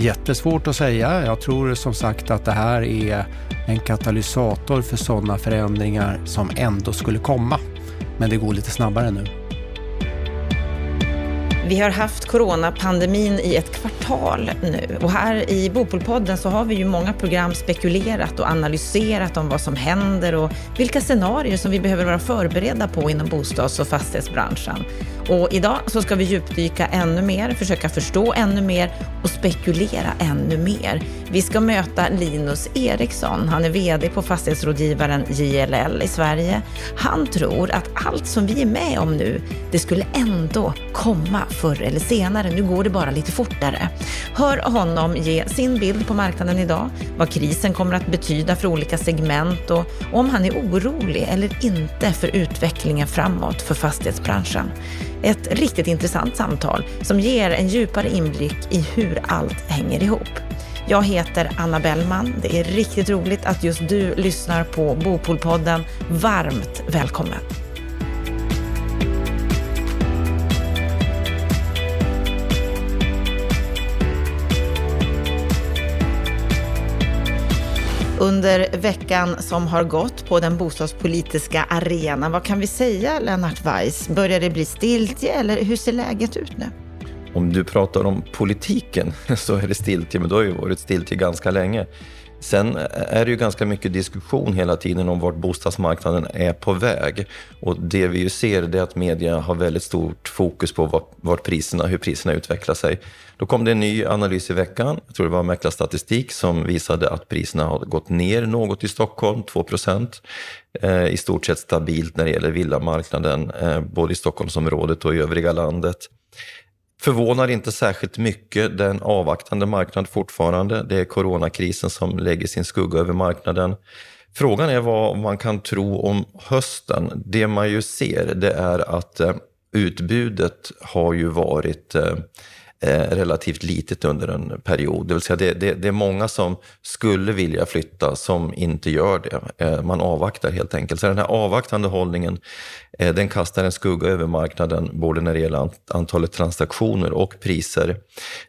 Jättesvårt att säga. Jag tror som sagt att det här är en katalysator för sådana förändringar som ändå skulle komma. Men det går lite snabbare nu. Vi har haft coronapandemin i ett kvartal nu och här i Bopolpodden så har vi ju många program spekulerat och analyserat om vad som händer och vilka scenarier som vi behöver vara förberedda på inom bostads och fastighetsbranschen. Och idag så ska vi djupdyka ännu mer, försöka förstå ännu mer och spekulera ännu mer. Vi ska möta Linus Eriksson. Han är VD på fastighetsrådgivaren JLL i Sverige. Han tror att allt som vi är med om nu, det skulle ändå komma förr eller senare. Nu går det bara lite fortare. Hör honom ge sin bild på marknaden idag, vad krisen kommer att betyda för olika segment och om han är orolig eller inte för utvecklingen framåt för fastighetsbranschen. Ett riktigt intressant samtal som ger en djupare inblick i hur allt hänger ihop. Jag heter Anna Bellman. Det är riktigt roligt att just du lyssnar på Bopolpodden. Varmt välkommen! under veckan som har gått på den bostadspolitiska arenan. Vad kan vi säga, Lennart Weiss? Börjar det bli stiltje eller hur ser läget ut nu? Om du pratar om politiken så är det stiltje, men då har ju varit stiltje ganska länge. Sen är det ju ganska mycket diskussion hela tiden om vart bostadsmarknaden är på väg. Och det vi ju ser är att media har väldigt stort fokus på vart priserna, hur priserna utvecklar sig. Då kom det en ny analys i veckan, jag tror det var Mäklarstatistik, som visade att priserna har gått ner något i Stockholm, 2 procent. Eh, I stort sett stabilt när det gäller villamarknaden, eh, både i Stockholmsområdet och i övriga landet. Förvånar inte särskilt mycket, det är en avvaktande marknad fortfarande. Det är coronakrisen som lägger sin skugga över marknaden. Frågan är vad man kan tro om hösten. Det man ju ser det är att eh, utbudet har ju varit Eh, Eh, relativt litet under en period. Det vill säga det, det, det, är många som skulle vilja flytta som inte gör det. Eh, man avvaktar helt enkelt. Så den här avvaktande hållningen eh, den kastar en skugga över marknaden både när det gäller antalet transaktioner och priser.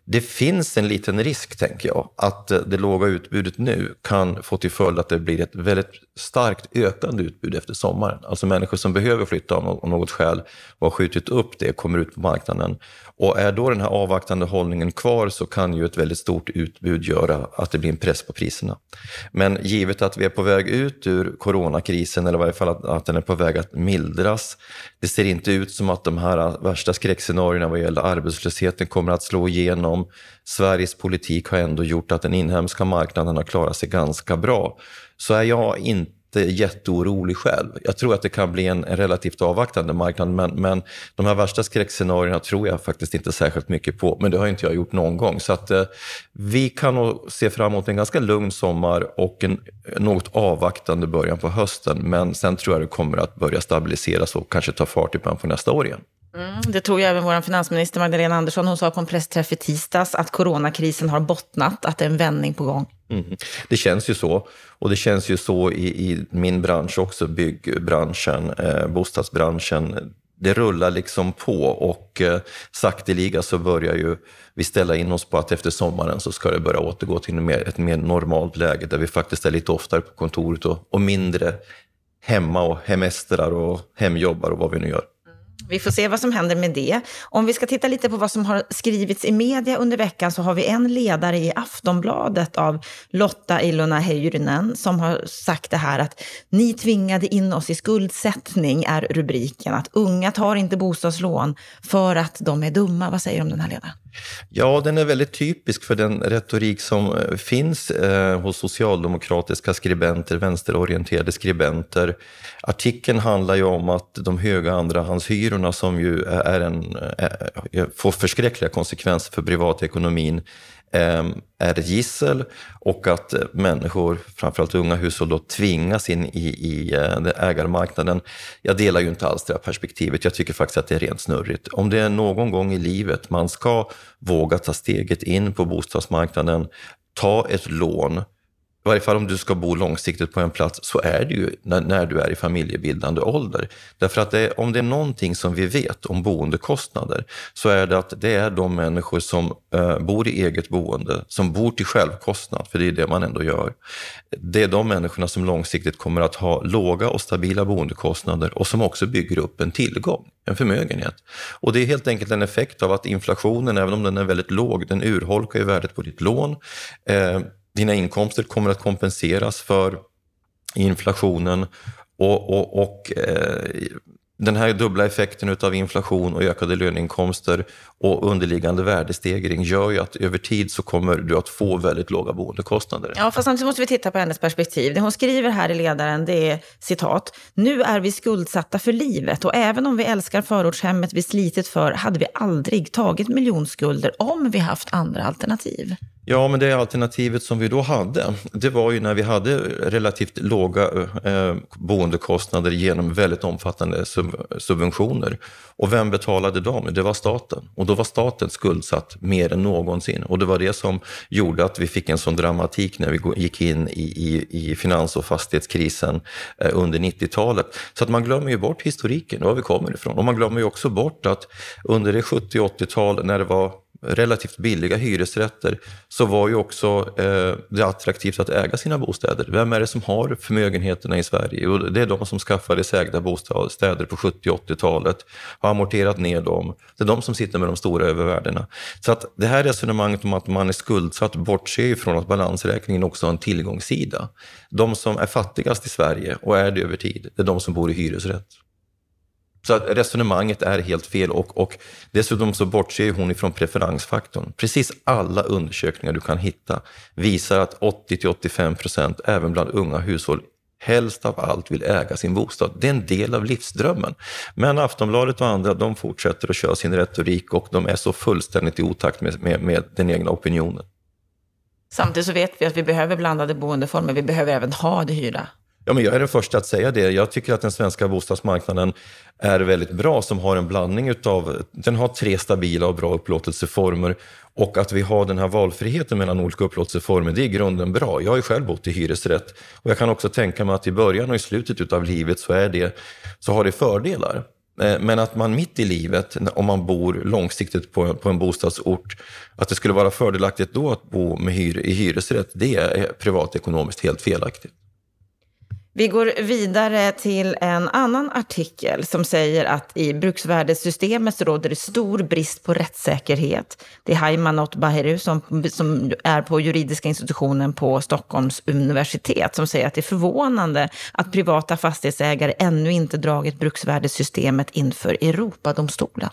Det finns en liten risk, tänker jag, att det låga utbudet nu kan få till följd att det blir ett väldigt starkt ökande utbud efter sommaren. Alltså människor som behöver flytta av något skäl och har skjutit upp det kommer ut på marknaden. Och är då den här avvaktande hållningen kvar så kan ju ett väldigt stort utbud göra att det blir en press på priserna. Men givet att vi är på väg ut ur coronakrisen, eller i varje fall att, att den är på väg att mildras, det ser inte ut som att de här värsta skräckscenarierna vad gäller arbetslösheten kommer att slå igenom. Sveriges politik har ändå gjort att den inhemska marknaden har klarat sig ganska bra. Så är jag inte inte jätteorolig själv. Jag tror att det kan bli en, en relativt avvaktande marknad, men, men de här värsta skräckscenarierna tror jag faktiskt inte särskilt mycket på. Men det har inte jag gjort någon gång. Så att eh, vi kan nog se fram emot en ganska lugn sommar och en något avvaktande början på hösten. Men sen tror jag det kommer att börja stabiliseras och kanske ta fart i början på nästa år igen. Mm, det tror ju även vår finansminister Magdalena Andersson. Hon sa på en pressträff i tisdags att coronakrisen har bottnat, att det är en vändning på gång. Mm. Det känns ju så. Och det känns ju så i, i min bransch också, byggbranschen, eh, bostadsbranschen. Det rullar liksom på och eh, sakteliga så börjar ju vi ställa in oss på att efter sommaren så ska det börja återgå till ett mer, ett mer normalt läge där vi faktiskt är lite oftare på kontoret och, och mindre hemma och hemestrar och hemjobbar och vad vi nu gör. Vi får se vad som händer med det. Om vi ska titta lite på vad som har skrivits i media under veckan så har vi en ledare i Aftonbladet av Lotta Ilona Heyrinen som har sagt det här att ni tvingade in oss i skuldsättning är rubriken. Att unga tar inte bostadslån för att de är dumma. Vad säger du om den här ledaren? Ja, den är väldigt typisk för den retorik som eh, finns eh, hos socialdemokratiska skribenter, vänsterorienterade skribenter. Artikeln handlar ju om att de höga andrahandshyrorna som ju är en, är, får förskräckliga konsekvenser för privatekonomin Ehm, är ett gissel och att eh, människor, framförallt unga hushåll, då tvingas in i, i eh, ägarmarknaden. Jag delar ju inte alls det här perspektivet. Jag tycker faktiskt att det är rent snurrigt. Om det är någon gång i livet man ska våga ta steget in på bostadsmarknaden, ta ett lån i varje fall om du ska bo långsiktigt på en plats, så är det ju när, när du är i familjebildande ålder. Därför att det, om det är någonting som vi vet om boendekostnader, så är det att det är de människor som eh, bor i eget boende, som bor till självkostnad, för det är det man ändå gör. Det är de människorna som långsiktigt kommer att ha låga och stabila boendekostnader och som också bygger upp en tillgång, en förmögenhet. Och det är helt enkelt en effekt av att inflationen, även om den är väldigt låg, den urholkar ju värdet på ditt lån. Eh, dina inkomster kommer att kompenseras för inflationen. Och, och, och eh, den här dubbla effekten av inflation och ökade löneinkomster och underliggande värdestegring gör ju att över tid så kommer du att få väldigt låga boendekostnader. Ja, fast samtidigt måste vi titta på hennes perspektiv. Det hon skriver här i ledaren, det är citat. Nu är vi skuldsatta för livet och även om vi älskar förortshemmet vi slitit för hade vi aldrig tagit miljonskulder om vi haft andra alternativ. Ja, men det alternativet som vi då hade, det var ju när vi hade relativt låga eh, boendekostnader genom väldigt omfattande sub subventioner. Och vem betalade dem? Det var staten. Och då var staten skuldsatt mer än någonsin. Och det var det som gjorde att vi fick en sån dramatik när vi gick in i, i, i finans och fastighetskrisen eh, under 90-talet. Så att man glömmer ju bort historiken, var vi kommer ifrån. Och man glömmer ju också bort att under det 70 80-tal när det var relativt billiga hyresrätter så var ju också eh, det attraktivt att äga sina bostäder. Vem är det som har förmögenheterna i Sverige? Jo, det är de som skaffade sig ägda bostäder på 70 80-talet, har amorterat ner dem. Det är de som sitter med de stora övervärdena. Så att det här resonemanget om att man är skuldsatt bortser ju från att balansräkningen också har en tillgångssida. De som är fattigast i Sverige och är det över tid, det är de som bor i hyresrätt. Så att resonemanget är helt fel och, och dessutom så bortser hon ifrån preferensfaktorn. Precis alla undersökningar du kan hitta visar att 80-85 procent, även bland unga hushåll, helst av allt vill äga sin bostad. Det är en del av livsdrömmen. Men Aftonbladet och andra, de fortsätter att köra sin retorik och de är så fullständigt i otakt med, med, med den egna opinionen. Samtidigt så vet vi att vi behöver blandade boendeformer. Vi behöver även ha det hyrda. Ja, men jag är den första att säga det. Jag tycker att den svenska bostadsmarknaden är väldigt bra som har en blandning utav, den har tre stabila och bra upplåtelseformer och att vi har den här valfriheten mellan olika upplåtelseformer, det är i grunden bra. Jag har ju själv bott i hyresrätt och jag kan också tänka mig att i början och i slutet utav livet så, är det, så har det fördelar. Eh, men att man mitt i livet, om man bor långsiktigt på, på en bostadsort, att det skulle vara fördelaktigt då att bo med hyr, i hyresrätt, det är privatekonomiskt helt felaktigt. Vi går vidare till en annan artikel som säger att i bruksvärdessystemet så råder det stor brist på rättssäkerhet. Det är Haimanot Bahiru som, som är på juridiska institutionen på Stockholms universitet som säger att det är förvånande att privata fastighetsägare ännu inte dragit bruksvärdessystemet inför Europadomstolen.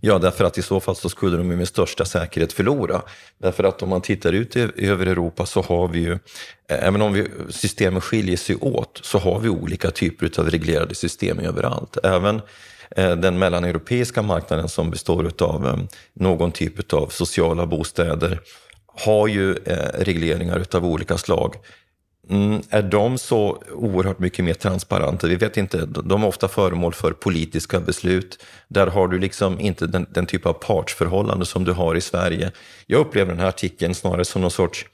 Ja, därför att i så fall så skulle de med största säkerhet förlora. Därför att om man tittar ut över Europa så har vi ju, eh, även om vi, systemen skiljer sig åt, så har vi olika typer av reglerade system överallt. Även eh, den mellaneuropeiska marknaden som består av eh, någon typ av sociala bostäder har ju regleringar av olika slag. Mm, är de så oerhört mycket mer transparenta? Vi vet inte. De är ofta föremål för politiska beslut. Där har du liksom inte den, den typ av partsförhållande som du har i Sverige. Jag upplever den här artikeln snarare som någon sorts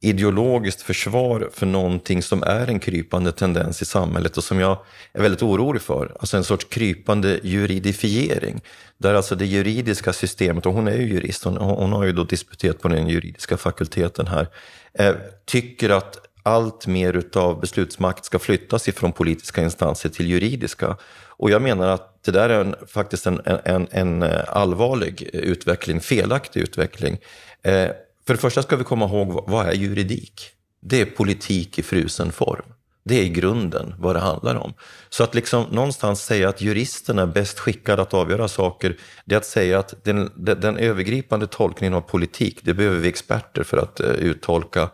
ideologiskt försvar för någonting som är en krypande tendens i samhället och som jag är väldigt orolig för. Alltså en sorts krypande juridifiering. Där alltså det juridiska systemet, och hon är ju jurist, hon, hon har ju då disputerat på den juridiska fakulteten här, eh, tycker att allt mer utav beslutsmakt ska flyttas ifrån politiska instanser till juridiska. Och jag menar att det där är en, faktiskt en, en, en eh, allvarlig utveckling, felaktig utveckling. Eh, för det första ska vi komma ihåg, vad är juridik? Det är politik i frusen form. Det är i grunden vad det handlar om. Så att liksom någonstans säga att juristerna är bäst skickade att avgöra saker, det är att säga att den, den, den övergripande tolkningen av politik, det behöver vi experter för att uh, uttolka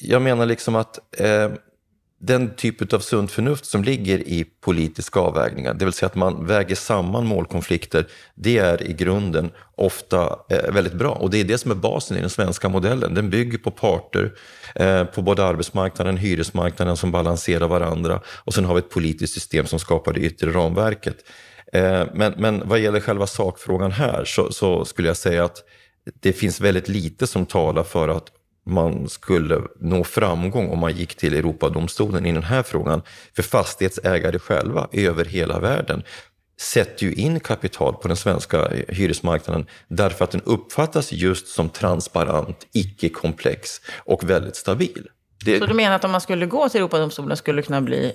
jag menar liksom att eh, den typ av sunt förnuft som ligger i politiska avvägningar, det vill säga att man väger samman målkonflikter, det är i grunden ofta eh, väldigt bra. Och det är det som är basen i den svenska modellen. Den bygger på parter eh, på både arbetsmarknaden och hyresmarknaden som balanserar varandra. Och sen har vi ett politiskt system som skapar det yttre ramverket. Eh, men, men vad gäller själva sakfrågan här så, så skulle jag säga att det finns väldigt lite som talar för att man skulle nå framgång om man gick till Europadomstolen i den här frågan. För fastighetsägare själva över hela världen sätter ju in kapital på den svenska hyresmarknaden därför att den uppfattas just som transparent, icke-komplex och väldigt stabil. Det... Så du menar att om man skulle gå till Europadomstolen skulle det kunna bli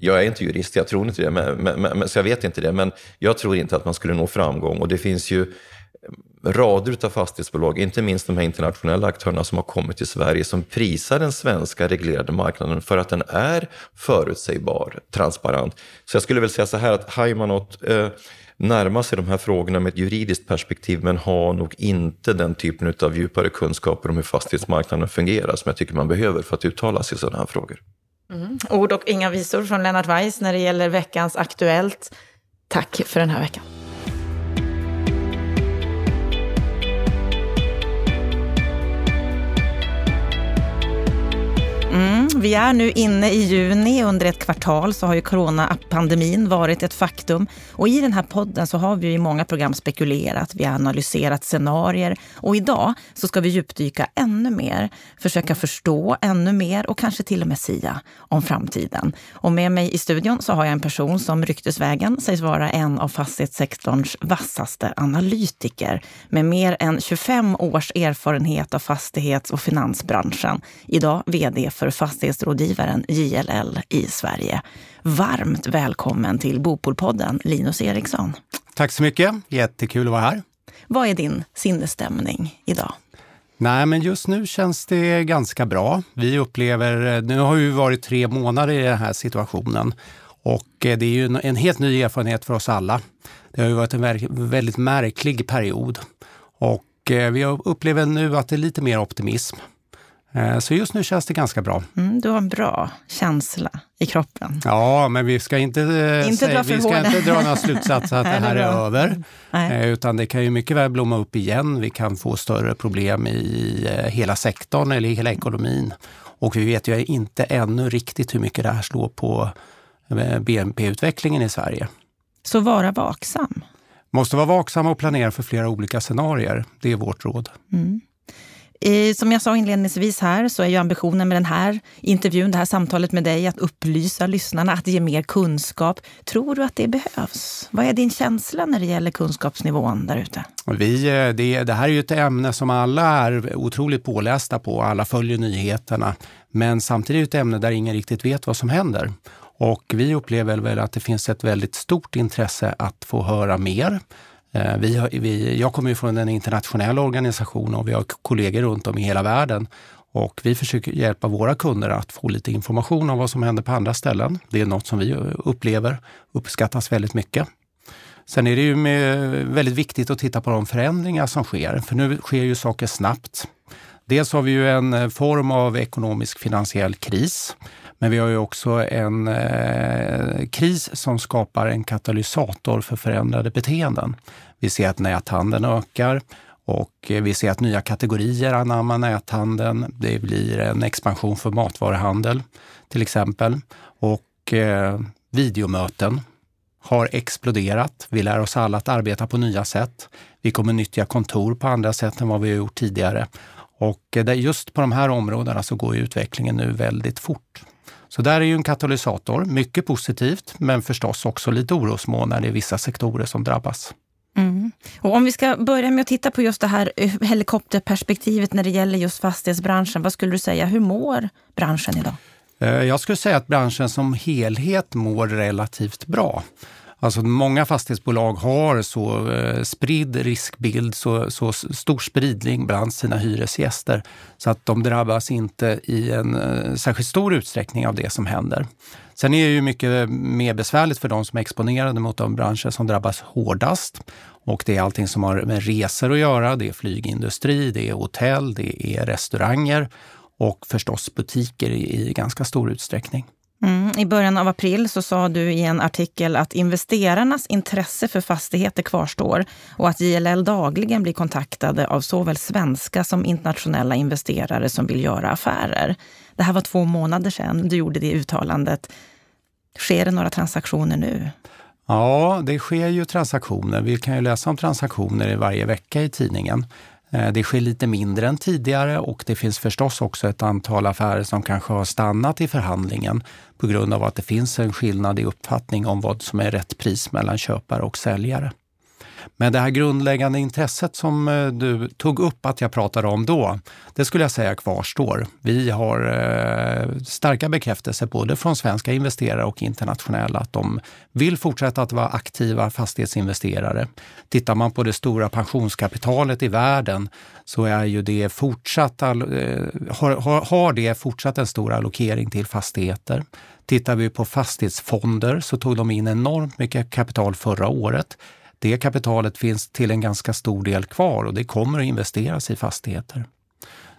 jag är inte jurist, jag tror inte det, men, men, men, så jag vet inte det. Men jag tror inte att man skulle nå framgång. Och det finns ju rader av fastighetsbolag, inte minst de här internationella aktörerna som har kommit till Sverige, som prisar den svenska reglerade marknaden för att den är förutsägbar, transparent. Så jag skulle väl säga så här att Haimanot eh, närma sig de här frågorna med ett juridiskt perspektiv men har nog inte den typen av djupare kunskaper om hur fastighetsmarknaden fungerar som jag tycker man behöver för att uttala sig i sådana här frågor. Mm. Ord och inga visor från Lennart Weiss när det gäller veckans Aktuellt. Tack för den här veckan. Mm, Mm, vi är nu inne i juni. Under ett kvartal så har ju coronapandemin varit ett faktum. Och i den här podden så har vi i många program spekulerat, vi har analyserat scenarier och idag så ska vi djupdyka ännu mer, försöka förstå ännu mer och kanske till och med sia om framtiden. Och med mig i studion så har jag en person som ryktesvägen sägs vara en av fastighetssektorns vassaste analytiker med mer än 25 års erfarenhet av fastighets och finansbranschen. Idag vd för fastighetsrådgivaren JLL i Sverige. Varmt välkommen till Bopolpodden, Linus Eriksson. Tack så mycket. Jättekul att vara här. Vad är din sinnesstämning idag? Nej, men just nu känns det ganska bra. Vi upplever, nu har vi varit tre månader i den här situationen och eh, det är ju en helt ny erfarenhet för oss alla. Det har ju varit en väldigt märklig period och eh, vi upplever nu att det är lite mer optimism. Eh, så just nu känns det ganska bra. Mm, du har en bra känsla i kroppen. Ja, men vi ska inte, eh, inte, säga, vi ska inte dra några slutsatser att det här är över. Nej. Eh, utan det kan ju mycket väl blomma upp igen. Vi kan få större problem i hela sektorn eller i hela ekonomin. Och vi vet ju inte ännu riktigt hur mycket det här slår på BNP-utvecklingen i Sverige. Så vara vaksam. Måste vara vaksam och planera för flera olika scenarier. Det är vårt råd. Mm. Som jag sa inledningsvis här så är ju ambitionen med den här intervjun, det här samtalet med dig, att upplysa lyssnarna, att ge mer kunskap. Tror du att det behövs? Vad är din känsla när det gäller kunskapsnivån där ute? Vi, eh, det, det här är ju ett ämne som alla är otroligt pålästa på, alla följer nyheterna. Men samtidigt är det ett ämne där ingen riktigt vet vad som händer. Och vi upplever väl att det finns ett väldigt stort intresse att få höra mer. Eh, vi har, vi, jag kommer ju från en internationell organisation och vi har kollegor runt om i hela världen. Och vi försöker hjälpa våra kunder att få lite information om vad som händer på andra ställen. Det är något som vi eh, upplever uppskattas väldigt mycket. Sen är det ju väldigt viktigt att titta på de förändringar som sker, för nu sker ju saker snabbt. Dels har vi ju en eh, form av ekonomisk finansiell kris men vi har ju också en eh, kris som skapar en katalysator för förändrade beteenden. Vi ser att näthandeln ökar och vi ser att nya kategorier anammar näthandeln. Det blir en expansion för matvaruhandel till exempel. Och eh, videomöten har exploderat. Vi lär oss alla att arbeta på nya sätt. Vi kommer nyttja kontor på andra sätt än vad vi har gjort tidigare. Och eh, just på de här områdena så går utvecklingen nu väldigt fort. Så där är ju en katalysator, mycket positivt, men förstås också lite orosmoln när det är vissa sektorer som drabbas. Mm. Och om vi ska börja med att titta på just det här eh, helikopterperspektivet när det gäller just fastighetsbranschen. Vad skulle du säga, hur mår branschen idag? Eh, jag skulle säga att branschen som helhet mår relativt bra. Alltså många fastighetsbolag har så eh, spridd riskbild, så, så stor spridning bland sina hyresgäster så att de drabbas inte i en eh, särskilt stor utsträckning av det som händer. Sen är det ju mycket mer besvärligt för de som är exponerade mot de branscher som drabbas hårdast. Och det är allting som har med resor att göra. Det är flygindustri, det är hotell, det är restauranger och förstås butiker i, i ganska stor utsträckning. Mm. I början av april så sa du i en artikel att investerarnas intresse för fastigheter kvarstår och att JLL dagligen blir kontaktade av såväl svenska som internationella investerare som vill göra affärer. Det här var två månader sedan du gjorde det uttalandet. Sker det några transaktioner nu? Ja, det sker ju transaktioner. Vi kan ju läsa om transaktioner varje vecka i tidningen. Eh, det sker lite mindre än tidigare och det finns förstås också ett antal affärer som kanske har stannat i förhandlingen på grund av att det finns en skillnad i uppfattning om vad som är rätt pris mellan köpare och säljare. Men det här grundläggande intresset som eh, du tog upp att jag pratade om då, det skulle jag säga kvarstår. Vi har eh, starka bekräftelser både från svenska investerare och internationella att de vill fortsätta att vara aktiva fastighetsinvesterare. Tittar man på det stora pensionskapitalet i världen så är ju det fortsatt, eh, har, har det fortsatt en stor allokering till fastigheter. Tittar vi på fastighetsfonder så tog de in enormt mycket kapital förra året det kapitalet finns till en ganska stor del kvar och det kommer att investeras i fastigheter.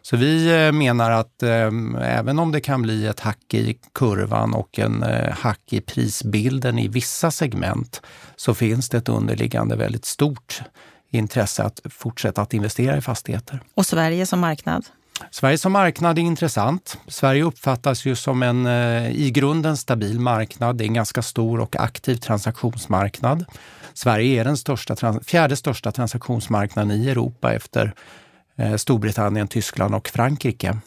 Så vi eh, menar att eh, även om det kan bli ett hack i kurvan och en eh, hack i prisbilden i vissa segment så finns det ett underliggande väldigt stort intresse att fortsätta att investera i fastigheter. Och Sverige som marknad? Sverige som marknad är intressant. Sverige uppfattas ju som en eh, i grunden stabil marknad. Det är en ganska stor och aktiv transaktionsmarknad. Sverige är den största, fjärde största transaktionsmarknaden i Europa efter eh, Storbritannien, Tyskland och Frankrike.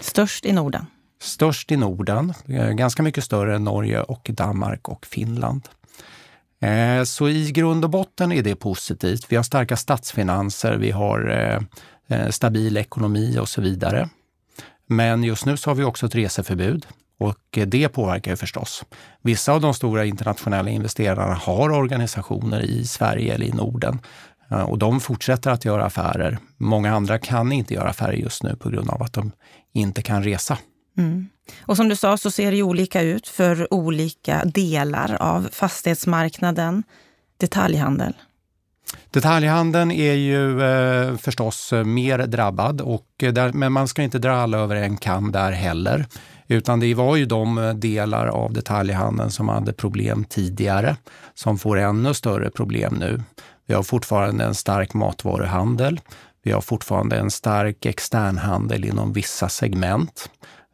Störst i Norden? Störst i Norden, eh, ganska mycket större än Norge och Danmark och Finland. Eh, så i grund och botten är det positivt. Vi har starka statsfinanser, vi har stabil ekonomi och så vidare. Men just nu så har vi också ett reseförbud. Och det påverkar ju förstås. Vissa av de stora internationella investerarna har organisationer i Sverige eller i Norden eh, och de fortsätter att göra affärer. Många andra kan inte göra affärer just nu på grund av att de inte kan resa. Mm. Och som du sa så ser det olika ut för olika delar av fastighetsmarknaden. Detaljhandel. Detaljhandeln är ju eh, förstås mer drabbad, och där, men man ska inte dra alla över en kam där heller. Utan det var ju de delar av detaljhandeln som hade problem tidigare som får ännu större problem nu. Vi har fortfarande en stark matvaruhandel. Vi har fortfarande en stark externhandel inom vissa segment.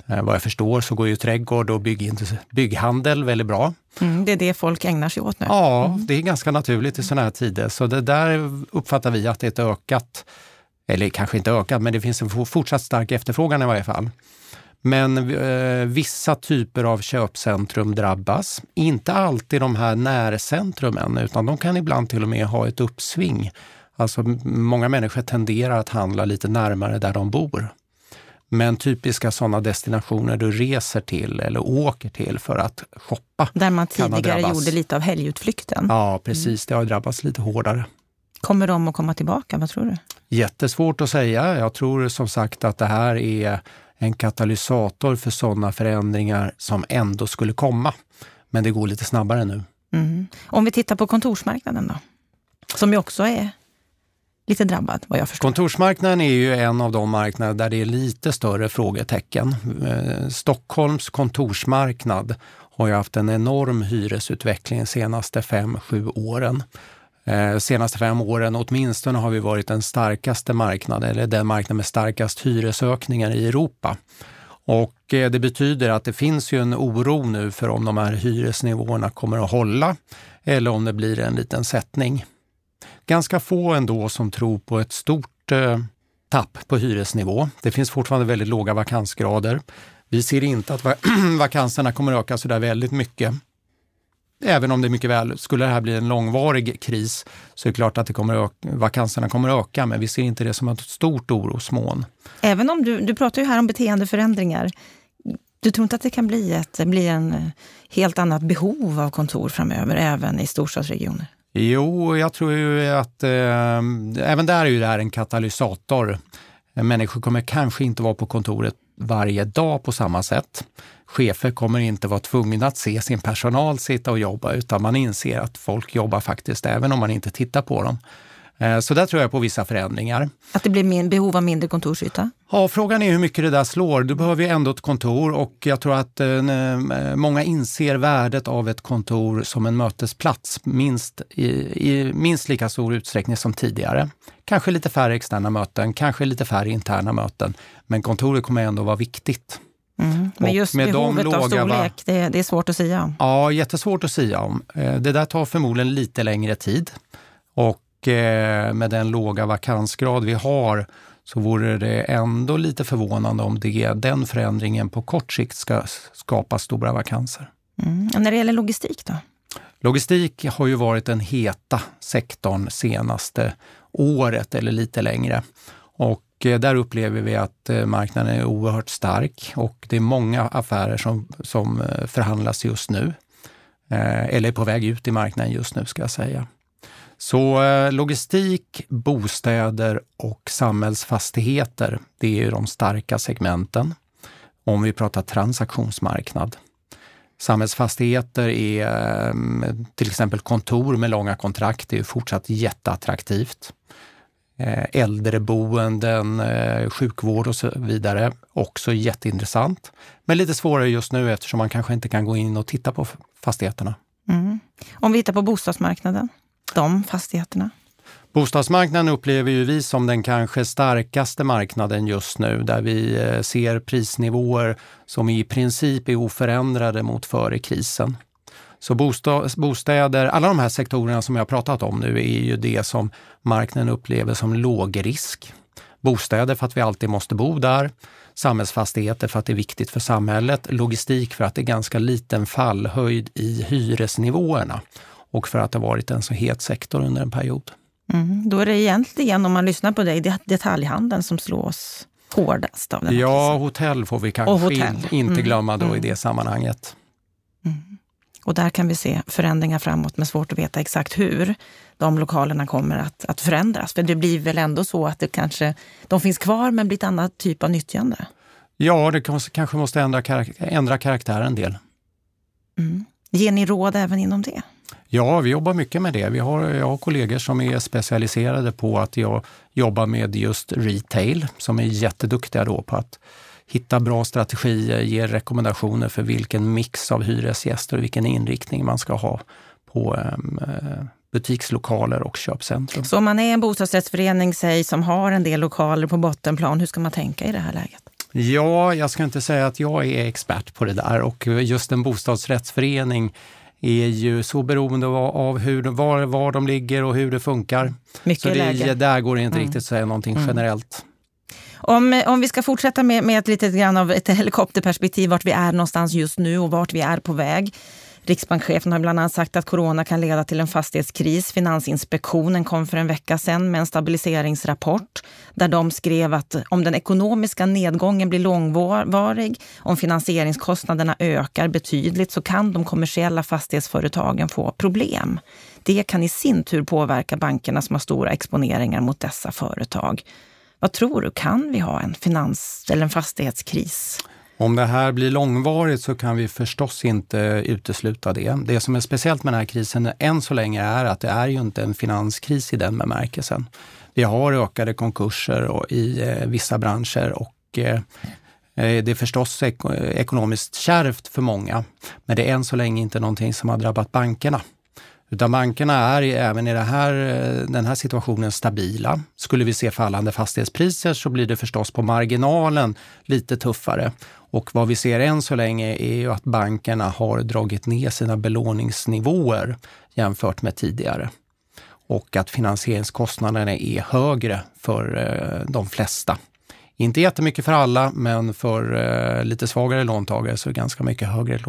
Eh, vad jag förstår så går ju trädgård och bygg, bygghandel väldigt bra. Mm, det är det folk ägnar sig åt nu? Ja, mm. det är ganska naturligt i sådana här tider. Så det där uppfattar vi att det är ett ökat, eller kanske inte ökat, men det finns en fortsatt stark efterfrågan i varje fall. Men eh, vissa typer av köpcentrum drabbas. Inte alltid de här närcentrumen, utan de kan ibland till och med ha ett uppsving. Alltså många människor tenderar att handla lite närmare där de bor. Men typiska sådana destinationer du reser till eller åker till för att shoppa. Där man tidigare gjorde lite av helgutflykten. Ja, precis. Det har drabbats lite hårdare. Kommer de att komma tillbaka? Vad tror du? Jättesvårt att säga. Jag tror som sagt att det här är en katalysator för sådana förändringar som ändå skulle komma. Men det går lite snabbare nu. Mm. Om vi tittar på kontorsmarknaden då? Som ju också är lite drabbad vad jag förstår. Kontorsmarknaden är ju en av de marknader där det är lite större frågetecken. Eh, Stockholms kontorsmarknad har ju haft en enorm hyresutveckling de senaste fem, sju åren. Eh, senaste fem åren åtminstone har vi varit den starkaste marknaden, eller den marknad med starkast hyresökningar i Europa. Och eh, det betyder att det finns ju en oro nu för om de här hyresnivåerna kommer att hålla eller om det blir en liten sättning. Ganska få ändå som tror på ett stort eh, tapp på hyresnivå. Det finns fortfarande väldigt låga vakansgrader. Vi ser inte att vakanserna kommer att öka så där väldigt mycket. Även om det mycket väl, skulle det här bli en långvarig kris, så är det klart att det kommer öka, vakanserna kommer att öka, men vi ser inte det som ett stort orosmoln. Även om du, du pratar ju här om beteendeförändringar. Du tror inte att det kan bli, ett, bli en eh, helt annat behov av kontor framöver, även i storstadsregioner? Jo, jag tror ju att eh, även där är ju det här en katalysator. Människor kommer kanske inte vara på kontoret varje dag på samma sätt. Chefer kommer inte vara tvungna att se sin personal sitta och jobba utan man inser att folk jobbar faktiskt även om man inte tittar på dem. Eh, så där tror jag på vissa förändringar. Att det blir min behov av mindre kontorsyta? Ja, frågan är hur mycket det där slår. Du behöver ju ändå ett kontor och jag tror att eh, många inser värdet av ett kontor som en mötesplats minst, i, i, minst lika stor utsträckning som tidigare. Kanske lite färre externa möten, kanske lite färre interna möten, men kontoret kommer ändå vara viktigt. Mm. Men just med behovet de av storlek, det, det, är svårt att säga om. Ja, jättesvårt att säga om. Eh, det där tar förmodligen lite längre tid. Och med den låga vakansgrad vi har så vore det ändå lite förvånande om det, den förändringen på kort sikt ska skapa stora vakanser. Mm. Och när det gäller logistik då? Logistik har ju varit den heta sektorn senaste året eller lite längre. Och eh, Eh, där upplever vi att eh, marknaden är oerhört stark och det är många affärer som, som eh, förhandlas just nu. Eller är på väg ut i marknaden just nu ska jag säga. Så logistik, bostäder och samhällsfastigheter, det är ju de starka segmenten om vi pratar transaktionsmarknad. Samhällsfastigheter är till exempel kontor med långa kontrakt, det är fortsatt jätteattraktivt. Eh, äldreboenden, eh, sjukvård och så vidare, också jätteintressant. Men lite svårare just nu eftersom man kanske inte kan gå in och titta på fastigheterna. Mm. Om vi tittar på bostadsmarknaden, de fastigheterna? Bostadsmarknaden upplever ju vi som den kanske starkaste marknaden just nu där vi eh, ser prisnivåer som i princip är oförändrade mot före krisen. Så bostäder, alla de här sektorerna som jag pratat om nu är ju det som marknaden upplever som lågrisk. Bostäder för att vi alltid måste bo där, samhällsfastigheter för att det är viktigt för samhället, logistik för att det är ganska liten fallhöjd i hyresnivåerna och för att det varit en så het sektor under en period. Mm, då är det egentligen, om man lyssnar på dig, detaljhandeln som slås hårdast av den här Ja, krisen. hotell får vi kanske hotell. inte mm. glömma då mm. i det sammanhanget. Och där kan vi se förändringar framåt, men svårt att veta exakt hur de lokalerna kommer att, att förändras. För det blir väl ändå så att det kanske, de finns kvar men blir ett annat typ av nyttjande? Ja, det kanske måste ändra, ändra karaktär en del. Mm. Ger ni råd även inom det? Ja, vi jobbar mycket med det. Vi har, jag har kollegor som är specialiserade på att jag jobbar med just retail, som är jätteduktiga då på att hitta bra strategier, ge rekommendationer för vilken mix av hyresgäster och vilken inriktning man ska ha på um, butikslokaler och köpcentrum. Så om man är en bostadsrättsförening säg, som har en del lokaler på bottenplan, hur ska man tänka i det här läget? Ja, jag ska inte säga att jag är expert på det där och just en bostadsrättsförening är ju så beroende av hur, var, var de ligger och hur det funkar. Mycket så det, läge. där går det inte mm. riktigt att säga någonting mm. generellt. Om, om vi ska fortsätta med, med ett litet grann av ett helikopterperspektiv, vart vi är någonstans just nu och vart vi är på väg. Riksbankschefen har bland annat sagt att corona kan leda till en fastighetskris. Finansinspektionen kom för en vecka sedan med en stabiliseringsrapport där de skrev att om den ekonomiska nedgången blir långvarig, om finansieringskostnaderna ökar betydligt så kan de kommersiella fastighetsföretagen få problem. Det kan i sin tur påverka bankerna som har stora exponeringar mot dessa företag. Vad tror du, kan vi ha en finans eller en fastighetskris? Om det här blir långvarigt så kan vi förstås inte utesluta det. Det som är speciellt med den här krisen än så länge är att det är ju inte en finanskris i den bemärkelsen. Vi har ökade konkurser i eh, vissa branscher och eh, eh, det är förstås ekonomiskt kärvt för många, men det är än så länge inte någonting som har drabbat bankerna. Utan bankerna är även i här, eh, den här situationen stabila. Skulle vi se fallande fastighetspriser så blir det förstås på marginalen lite tuffare. Och vad vi ser än så länge är ju att bankerna har dragit ner sina belåningsnivåer jämfört med tidigare. Och att finansieringskostnaderna är högre för eh, de flesta. Inte jättemycket för alla, men för eh, lite svagare låntagare så är det ganska mycket högre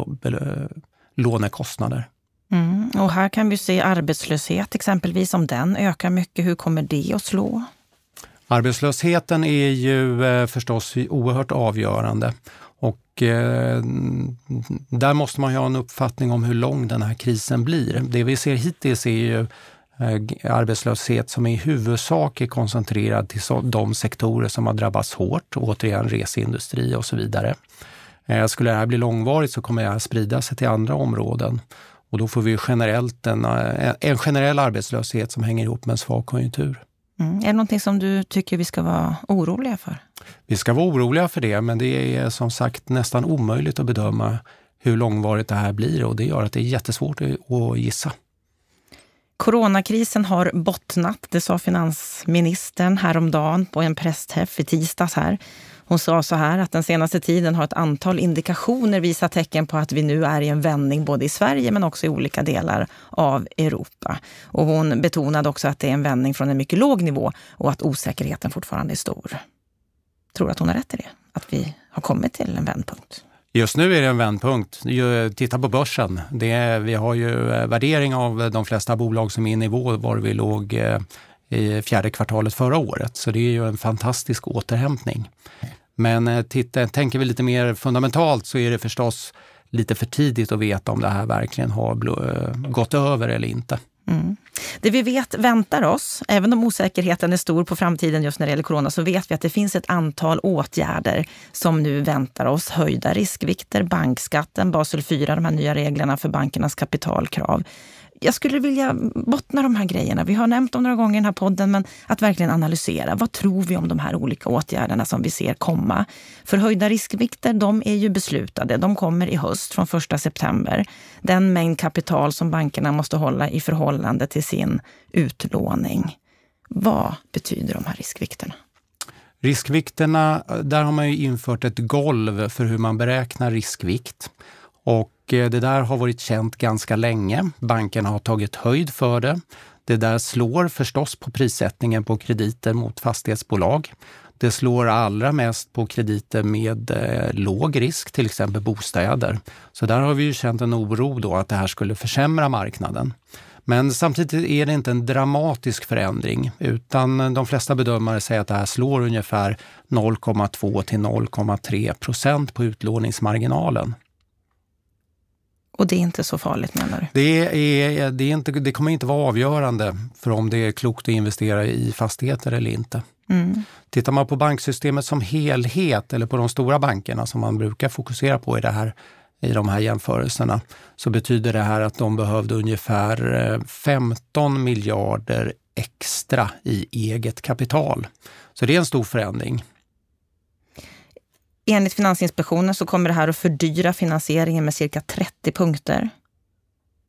lånekostnader. Mm. Och här kan vi se arbetslöshet exempelvis, om den ökar mycket, hur kommer det att slå? Arbetslösheten är ju eh, förstås oerhört avgörande och eh, där måste man ju ha en uppfattning om hur lång den här krisen blir. Det vi ser hittills är ju eh, arbetslöshet som i huvudsak är koncentrerad till de sektorer som har drabbats hårt, återigen reseindustri och så vidare. Eh, skulle det här bli långvarigt så kommer det här sprida sig till andra områden och då får vi generellt en, eh, en generell arbetslöshet som hänger ihop med en svag konjunktur. Mm. Är det någonting som du tycker vi ska vara oroliga för? Vi ska vara oroliga för det, men det är som sagt nästan omöjligt att bedöma hur långvarigt det här blir och det gör att det är jättesvårt att gissa. Coronakrisen har bottnat, det sa finansministern häromdagen på en pressträff i tisdags här. Hon sa så här att den senaste tiden har ett antal indikationer visat tecken på att vi nu är i en vändning både i Sverige men också i olika delar av Europa. Och hon betonade också att det är en vändning från en mycket låg nivå och att osäkerheten fortfarande är stor. Tror du att hon har rätt i det? Att vi har kommit till en vändpunkt? Just nu är det en vändpunkt. Titta på börsen. Det är, vi har ju eh, värdering av de flesta bolag som är i nivå var vi låg eh, i fjärde kvartalet förra året. Så det är ju en fantastisk återhämtning. Men eh, titta, tänker vi lite mer fundamentalt så är det förstås lite för tidigt att veta om det här verkligen har eh, gått över eller inte. Mm. Det vi vet väntar oss, även om osäkerheten är stor på framtiden just när det gäller corona, så vet vi att det finns ett antal åtgärder som nu väntar oss. Höjda riskvikter, bankskatten, Basel 4, de här nya reglerna för bankernas kapitalkrav jag skulle vilja bottna de här grejerna. Vi har nämnt dem några gånger i den här podden, men att verkligen analysera. Vad tror vi om de här olika åtgärderna som vi ser komma? Förhöjda riskvikter, de är ju beslutade. De kommer i höst från 1 september. Den mängd kapital som bankerna måste hålla i förhållande till sin utlåning. Vad betyder de här riskvikterna? Riskvikterna, där har man ju infört ett golv för hur man beräknar riskvikt. Och eh, det där har varit känt ganska länge. Bankerna har tagit höjd för det. Det där slår förstås på prissättningen på krediter mot fastighetsbolag. Det slår allra mest på krediter med eh, låg risk, till exempel bostäder. Så där har vi ju känt en oro då att det här skulle försämra marknaden. Men samtidigt är det inte en dramatisk förändring utan de flesta bedömare säger att det här slår ungefär 0,2 till 0,3 procent på utlåningsmarginalen. Och det är inte så farligt menar du? Det, är, det, är inte, det kommer inte vara avgörande för om det är klokt att investera i fastigheter eller inte. Mm. Tittar man på banksystemet som helhet eller på de stora bankerna som man brukar fokusera på i, det här, i de här jämförelserna så betyder det här att de behövde ungefär 15 eh, miljarder extra i eget kapital. Så det är en stor förändring. Enligt Finansinspektionen så kommer det här att fördyra finansieringen med cirka 30 punkter.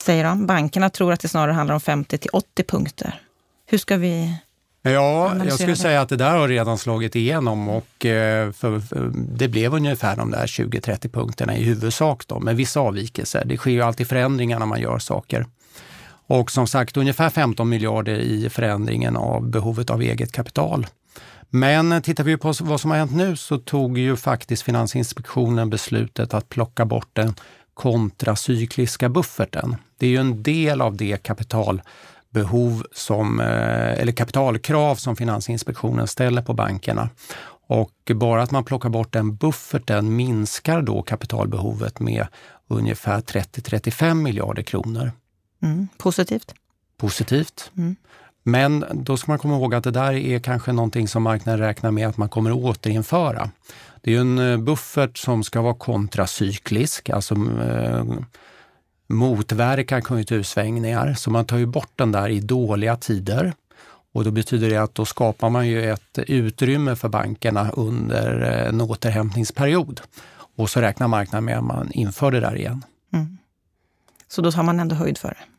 Säger de. Bankerna tror att det snarare handlar om 50 till 80 punkter. Hur ska vi Ja, jag skulle det? säga att det där har redan slagit igenom och eh, för, för, det blev ungefär de där 20-30 punkterna i huvudsak då, med vissa avvikelser. Det sker ju alltid förändringar när man gör saker. Och som sagt ungefär 15 miljarder i förändringen av behovet av eget kapital. Men tittar vi på vad som har hänt nu så tog ju faktiskt Finansinspektionen beslutet att plocka bort den kontracykliska bufferten. Det är ju en del av det kapitalbehov som, eh, eller kapitalkrav som Finansinspektionen ställer på bankerna. Och bara att man plockar bort den bufferten minskar då kapitalbehovet med ungefär 30-35 miljarder kronor. Mm, positivt. Positivt. Mm. Men då ska man komma ihåg att det där är kanske någonting som marknaden räknar med att man kommer att återinföra. Det är ju en eh, buffert som ska vara kontracyklisk, alltså eh, motverka konjunktursvängningar. Så man tar ju bort den där i dåliga tider. Och då betyder det att då skapar man ju ett utrymme för bankerna under eh, en återhämtningsperiod. Och så räknar marknaden med att man inför det där igen. Mm. Så då tar man ändå höjd för det?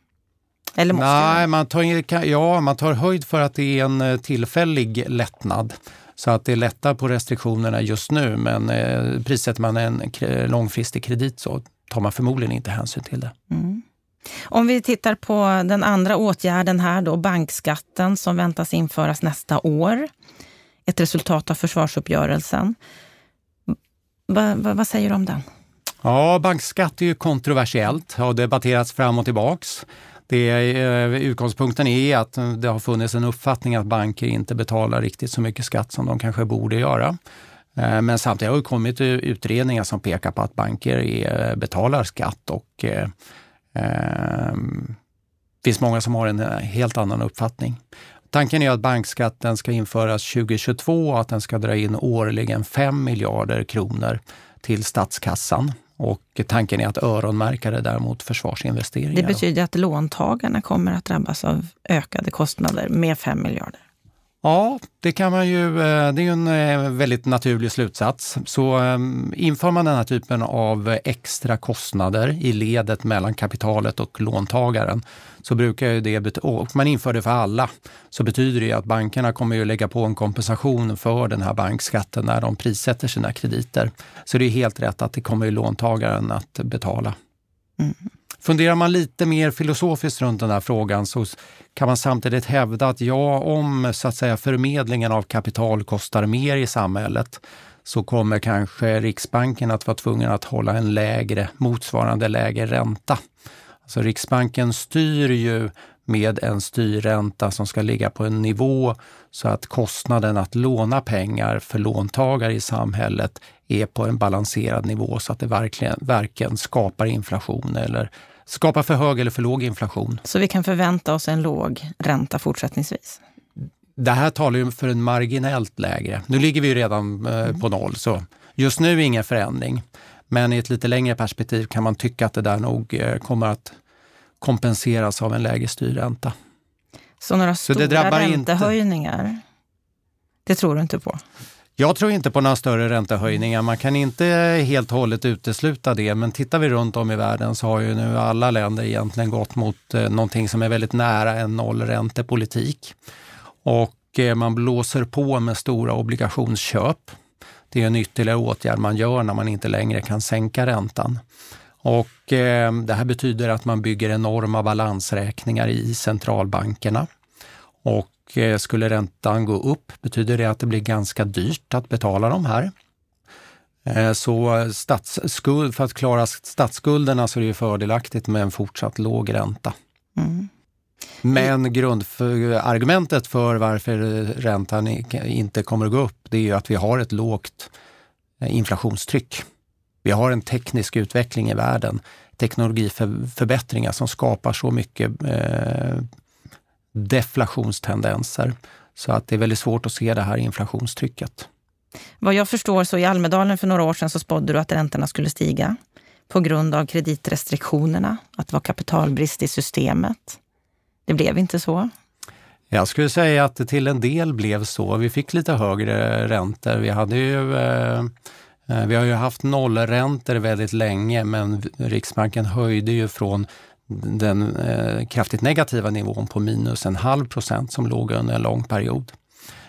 Eller måste Nej, man tar, ja, man tar höjd för att det är en eh, tillfällig lättnad. Så att det är lättare på restriktionerna just nu, men eh, prissätter man en långfristig kredit så tar man förmodligen inte hänsyn till det. Mm. Om vi tittar på den andra åtgärden här då, bankskatten som väntas införas nästa år. Ett resultat av försvarsuppgörelsen. Va, va, vad säger du om den? Ja, bankskatt är ju kontroversiellt, har debatterats fram och tillbaks. Det, eh, utgångspunkten är att det har funnits en uppfattning att banker inte betalar riktigt så mycket skatt som de kanske borde göra. Eh, men samtidigt har det kommit utredningar som pekar på att banker är, betalar skatt och eh, eh, finns många som har en eh, helt annan uppfattning. Tanken är att bankskatten ska införas 2022 och att den ska dra in årligen 5 miljarder kronor till statskassan. Och tanken är att öronmärka det däremot försvarsinvesteringar. Det betyder att låntagarna kommer att drabbas av ökade kostnader med 5 miljarder? Ja, det kan man ju. Eh, det är ju en eh, väldigt naturlig slutsats. Så ehm, inför man den här typen av extra kostnader i ledet mellan kapitalet och låntagaren så brukar ju det, och man inför det för alla, så betyder det att bankerna kommer ju lägga på en kompensation för den här bankskatten när de prissätter sina krediter. Så det är helt rätt att det kommer ju låntagaren att betala. Mm. Funderar man lite mer filosofiskt runt den här frågan så kan man samtidigt hävda att ja, om så att säga förmedlingen av kapital kostar mer i samhället så kommer kanske Riksbanken att vara tvungen att hålla en lägre, motsvarande lägre ränta. Alltså Riksbanken styr ju med en styrränta som ska ligga på en nivå så att kostnaden att låna pengar för låntagare i samhället är på en balanserad nivå så att det verkligen varken skapar inflation eller skapar för hög eller för låg inflation. Så vi kan förvänta oss en låg ränta fortsättningsvis? Det här talar ju för en marginellt lägre. Nu ligger vi ju redan eh, på noll, så just nu ingen förändring. Men i ett lite längre perspektiv kan man tycka att det där nog eh, kommer att kompenseras av en lägre styrränta. Så några stora så det räntehöjningar, inte... det tror du inte på? Jag tror inte på några större räntehöjningar. Man kan inte helt och hållet utesluta det, men tittar vi runt om i världen så har ju nu alla länder egentligen gått mot eh, någonting som är väldigt nära en nollräntepolitik. Och eh, man blåser på med stora obligationsköp. Det är en ytterligare åtgärd man gör när man inte längre kan sänka räntan. Och eh, det här betyder att man bygger enorma balansräkningar i centralbankerna. Och Eh, skulle räntan gå upp betyder det att det blir ganska dyrt att betala de här. Eh, så statsskuld, för att klara statsskulderna så är det fördelaktigt med en fortsatt låg ränta. Mm. Men grundargumentet för varför räntan inte kommer att gå upp, det är att vi har ett lågt eh, inflationstryck. Vi har en teknisk utveckling i världen, teknologiförbättringar som skapar så mycket deflationstendenser. Så att det är väldigt svårt att se det här inflationstrycket. Vad jag förstår så i Almedalen för några år sedan så spådde du att räntorna skulle stiga på grund av kreditrestriktionerna, att det var kapitalbrist i systemet. Det blev inte så? Jag skulle säga att det till en del blev så. Vi fick lite högre räntor. Vi hade ju eh, eh vi har ju haft nollräntor väldigt länge men Riksbanken höjde ju från den eh, kraftigt negativa nivån på minus en halv procent som låg under en lång period.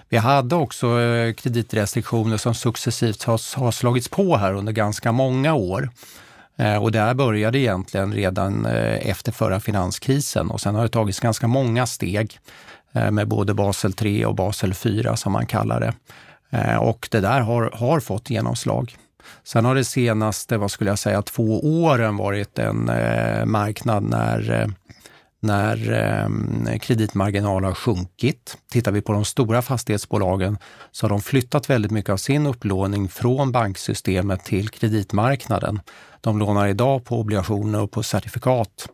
Vi hade också eh, kreditrestriktioner som successivt har, har slagits på här under ganska många år. Eh, och det här började egentligen redan eh, efter förra finanskrisen och sen har det tagits ganska många steg eh, med både Basel 3 och Basel 4 som man kallar det. Eh, och det där har, har fått genomslag. Sen har det senaste, vad skulle jag säga, två åren varit en eh, marknad när eh, när eh, kreditmarginalen har sjunkit. Tittar vi på de stora fastighetsbolagen så har de flyttat väldigt mycket av sin upplåning från banksystemet till kreditmarknaden. De lånar idag på obligationer och på certifikat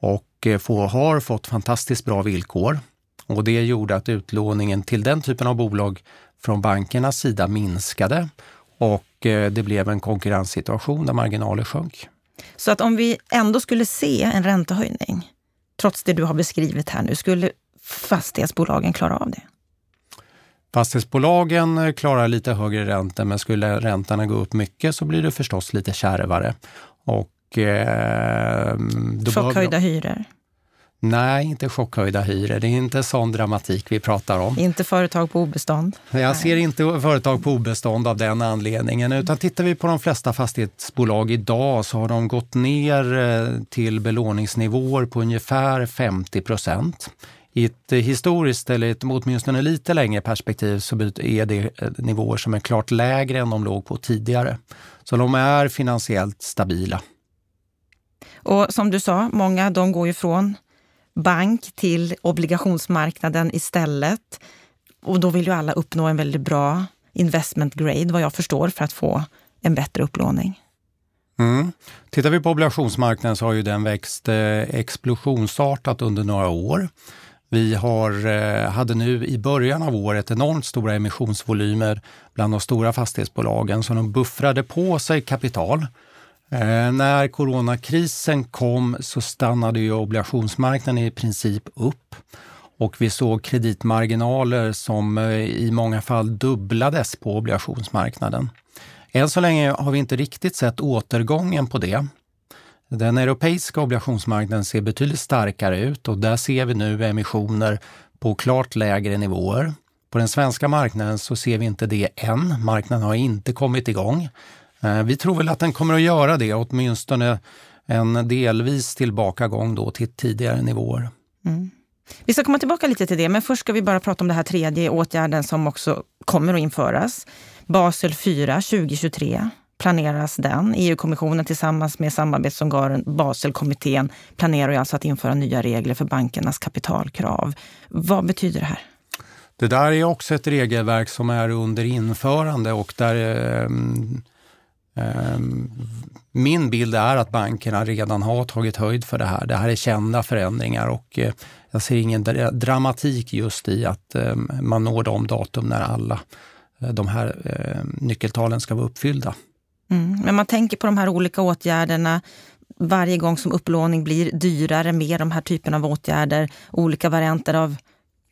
och eh, får, har fått fantastiskt bra villkor. Och det gjorde att utlåningen till den typen av bolag från bankernas sida minskade och det blev en konkurrenssituation där marginaler sjönk. Så att om vi ändå skulle se en räntehöjning, trots det du har beskrivit här nu, skulle fastighetsbolagen klara av det? Fastighetsbolagen eh, klarar lite högre räntor, men skulle räntorna gå upp mycket så blir det förstås lite kärvare. Och, eh, Chockhöjda hyror? Nej, inte chockhöjda hyror. Det är inte sån dramatik vi pratar om. Inte företag på obestånd? Jag Nej. ser inte företag på obestånd av den anledningen. Utan tittar vi på de flesta fastighetsbolag idag så har de gått ner eh, till belåningsnivåer på ungefär 50 procent. I ett historiskt eller ett åtminstone lite längre perspektiv så är det eh, nivåer som är klart lägre än de låg på tidigare. Så de är finansiellt stabila. Och som du sa, många de går ju från bank till obligationsmarknaden istället. Och då vill ju alla uppnå en väldigt bra investment grade, vad jag förstår, för att få en bättre upplåning. Mm. Tittar vi på obligationsmarknaden så har ju den växt eh, explosionsartat under några år. Vi har, eh, hade nu i början av året enormt stora emissionsvolymer bland de stora fastighetsbolagen, så de buffrade på sig kapital Eh, när coronakrisen kom så stannade ju obligationsmarknaden i princip upp. och vi såg kreditmarginaler som eh, i många fall dubblades på obligationsmarknaden. Än så länge har vi inte riktigt sett återgången på det. Den europeiska obligationsmarknaden ser betydligt starkare ut och där ser vi nu emissioner på klart lägre nivåer. På den svenska marknaden så ser vi inte det än. Marknaden har inte kommit igång. Eh, vi tror väl att den kommer att göra det, åtminstone en delvis tillbakagång då till tidigare nivåer. Mm. Vi ska komma tillbaka lite till det, men först ska vi bara prata om den här tredje åtgärden som också kommer att införas. Basel 4 2023 planeras den. EU-kommissionen tillsammans med samarbetsorganen Baselkommittén planerar alltså att införa nya regler för bankernas kapitalkrav. Vad betyder det här? Det där är också ett regelverk som är under införande och där eh, Ehm, min bild är att bankerna redan har tagit höjd för det här. Det här är kända förändringar och eh, jag ser ingen dramatik just i att ehm, man når de datum när alla eh, de här ehm, nyckeltalen ska vara uppfyllda. Mm, men man tänker på de här olika åtgärderna varje gång som upplåning blir dyrare med de här typen av åtgärder, olika varianter av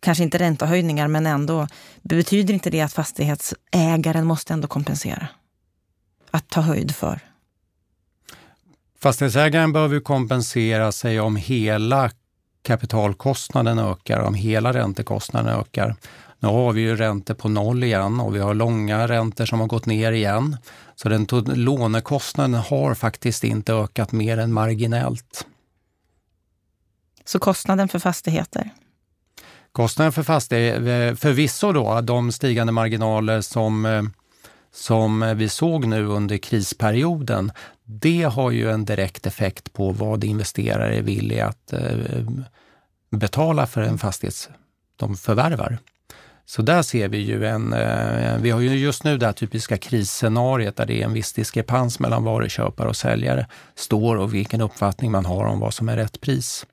kanske inte räntehöjningar, men ändå. Betyder inte det att fastighetsägaren måste ändå kompensera? Att ta höjd för? Fastighetsägaren behöver kompensera sig om hela kapitalkostnaden ökar, om hela räntekostnaden ökar. Nu har vi ju räntor på noll igen och vi har långa räntor som har gått ner igen. Så den lånekostnaden har faktiskt inte ökat mer än marginellt. Så kostnaden för fastigheter? Kostnaden för fastigheter, förvisso då de stigande marginaler som, som vi såg nu under krisperioden, det har ju en direkt effekt på vad investerare är villiga att eh, betala för en fastighet de förvärvar. Så där ser vi ju en, eh, vi har ju just nu det här typiska krisscenariet där det är en viss diskrepans mellan varuköpare och säljare står och vilken uppfattning man har om vad som är rätt pris.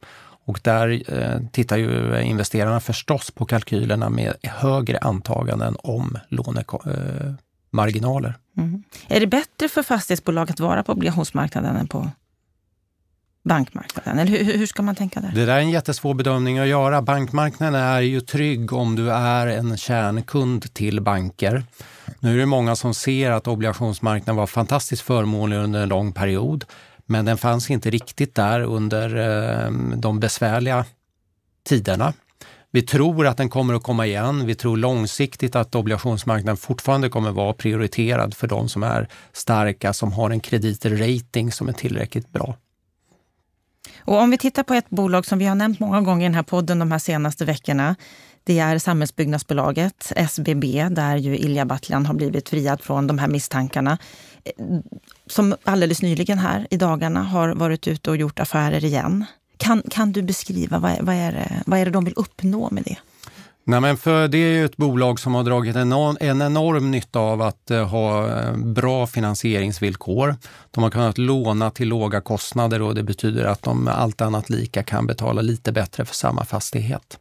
Och där eh, tittar ju investerarna förstås på kalkylerna med högre antaganden om låne... Eh, mm. Är det bättre för fastighetsbolag att vara på obligationsmarknaden än på bankmarknaden? Eller hur, hur, ska man tänka där? Det där är en jättesvår bedömning att göra. Bankmarknaden är ju trygg om du är en kärnkund till banker. Nu är det många som ser att obligationsmarknaden var fantastiskt förmånlig under en lång period. Men den fanns inte riktigt där under eh, de besvärliga tiderna. Vi tror att den kommer att komma igen. Vi tror långsiktigt att obligationsmarknaden fortfarande kommer att vara prioriterad för de som är starka, som har en kreditrating som är tillräckligt bra. Och om vi tittar på ett bolag som vi har nämnt många gånger i den här podden de här senaste veckorna. Det är Samhällsbyggnadsbolaget, SBB, där ju Ilja Batljan har blivit friad från de här misstankarna. Eh, som alldeles nyligen här i dagarna har varit ute och gjort affärer igen. Kan, kan du beskriva vad, vad, är det, vad är det de vill uppnå med det? Nej, men för det är ju ett bolag som har dragit en, en enorm nytta av att eh, ha eh, bra finansieringsvillkor. De har kunnat låna till låga kostnader och det betyder att de allt annat lika kan betala lite bättre för samma fastighet.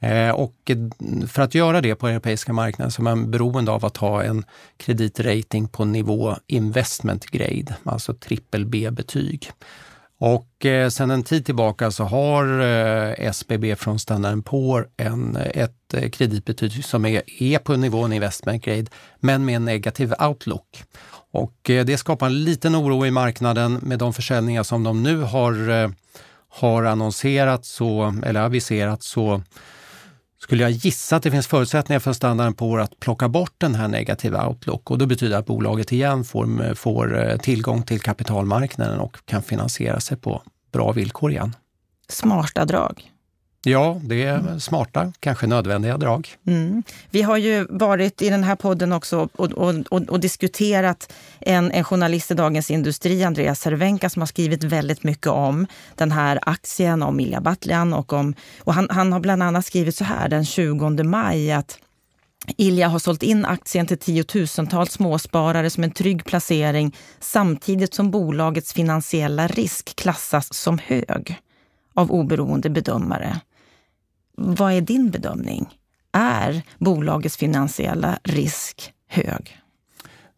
Eh, och för att göra det på europeiska marknaden så är man beroende av att ha en kreditrating på nivå investment grade, alltså trippel B-betyg. Och eh, sedan en tid tillbaka så har eh, SBB från Standard Poor en, eh, ett eh, kreditbetyg som är, är på nivån investment grade, men med en negativ outlook. Och eh, det skapar en liten oro i marknaden med de försäljningar som de nu har, eh, har annonserat så, eller aviserat så skulle jag gissa att det finns förutsättningar för Standard på att plocka bort den här negativa outlook och då betyder det att bolaget igen får, får eh, tillgång till kapitalmarknaden och kan finansiera sig på bra villkor igen. Smarta drag. Ja, det är smarta, kanske nödvändiga drag. Mm. Vi har ju varit i den här podden också och, och, och, och diskuterat en, en, journalist i Dagens Industri, Andreas Cervenka, som har skrivit väldigt mycket om den här aktien, om Ilja Batljan och om... Och han, han har bland annat skrivit så här den 20 maj att Ilja har sålt in aktien till tiotusentals småsparare som en trygg placering samtidigt som bolagets finansiella risk klassas som hög av oberoende bedömare. Vad är din bedömning? Är bolagets finansiella risk hög?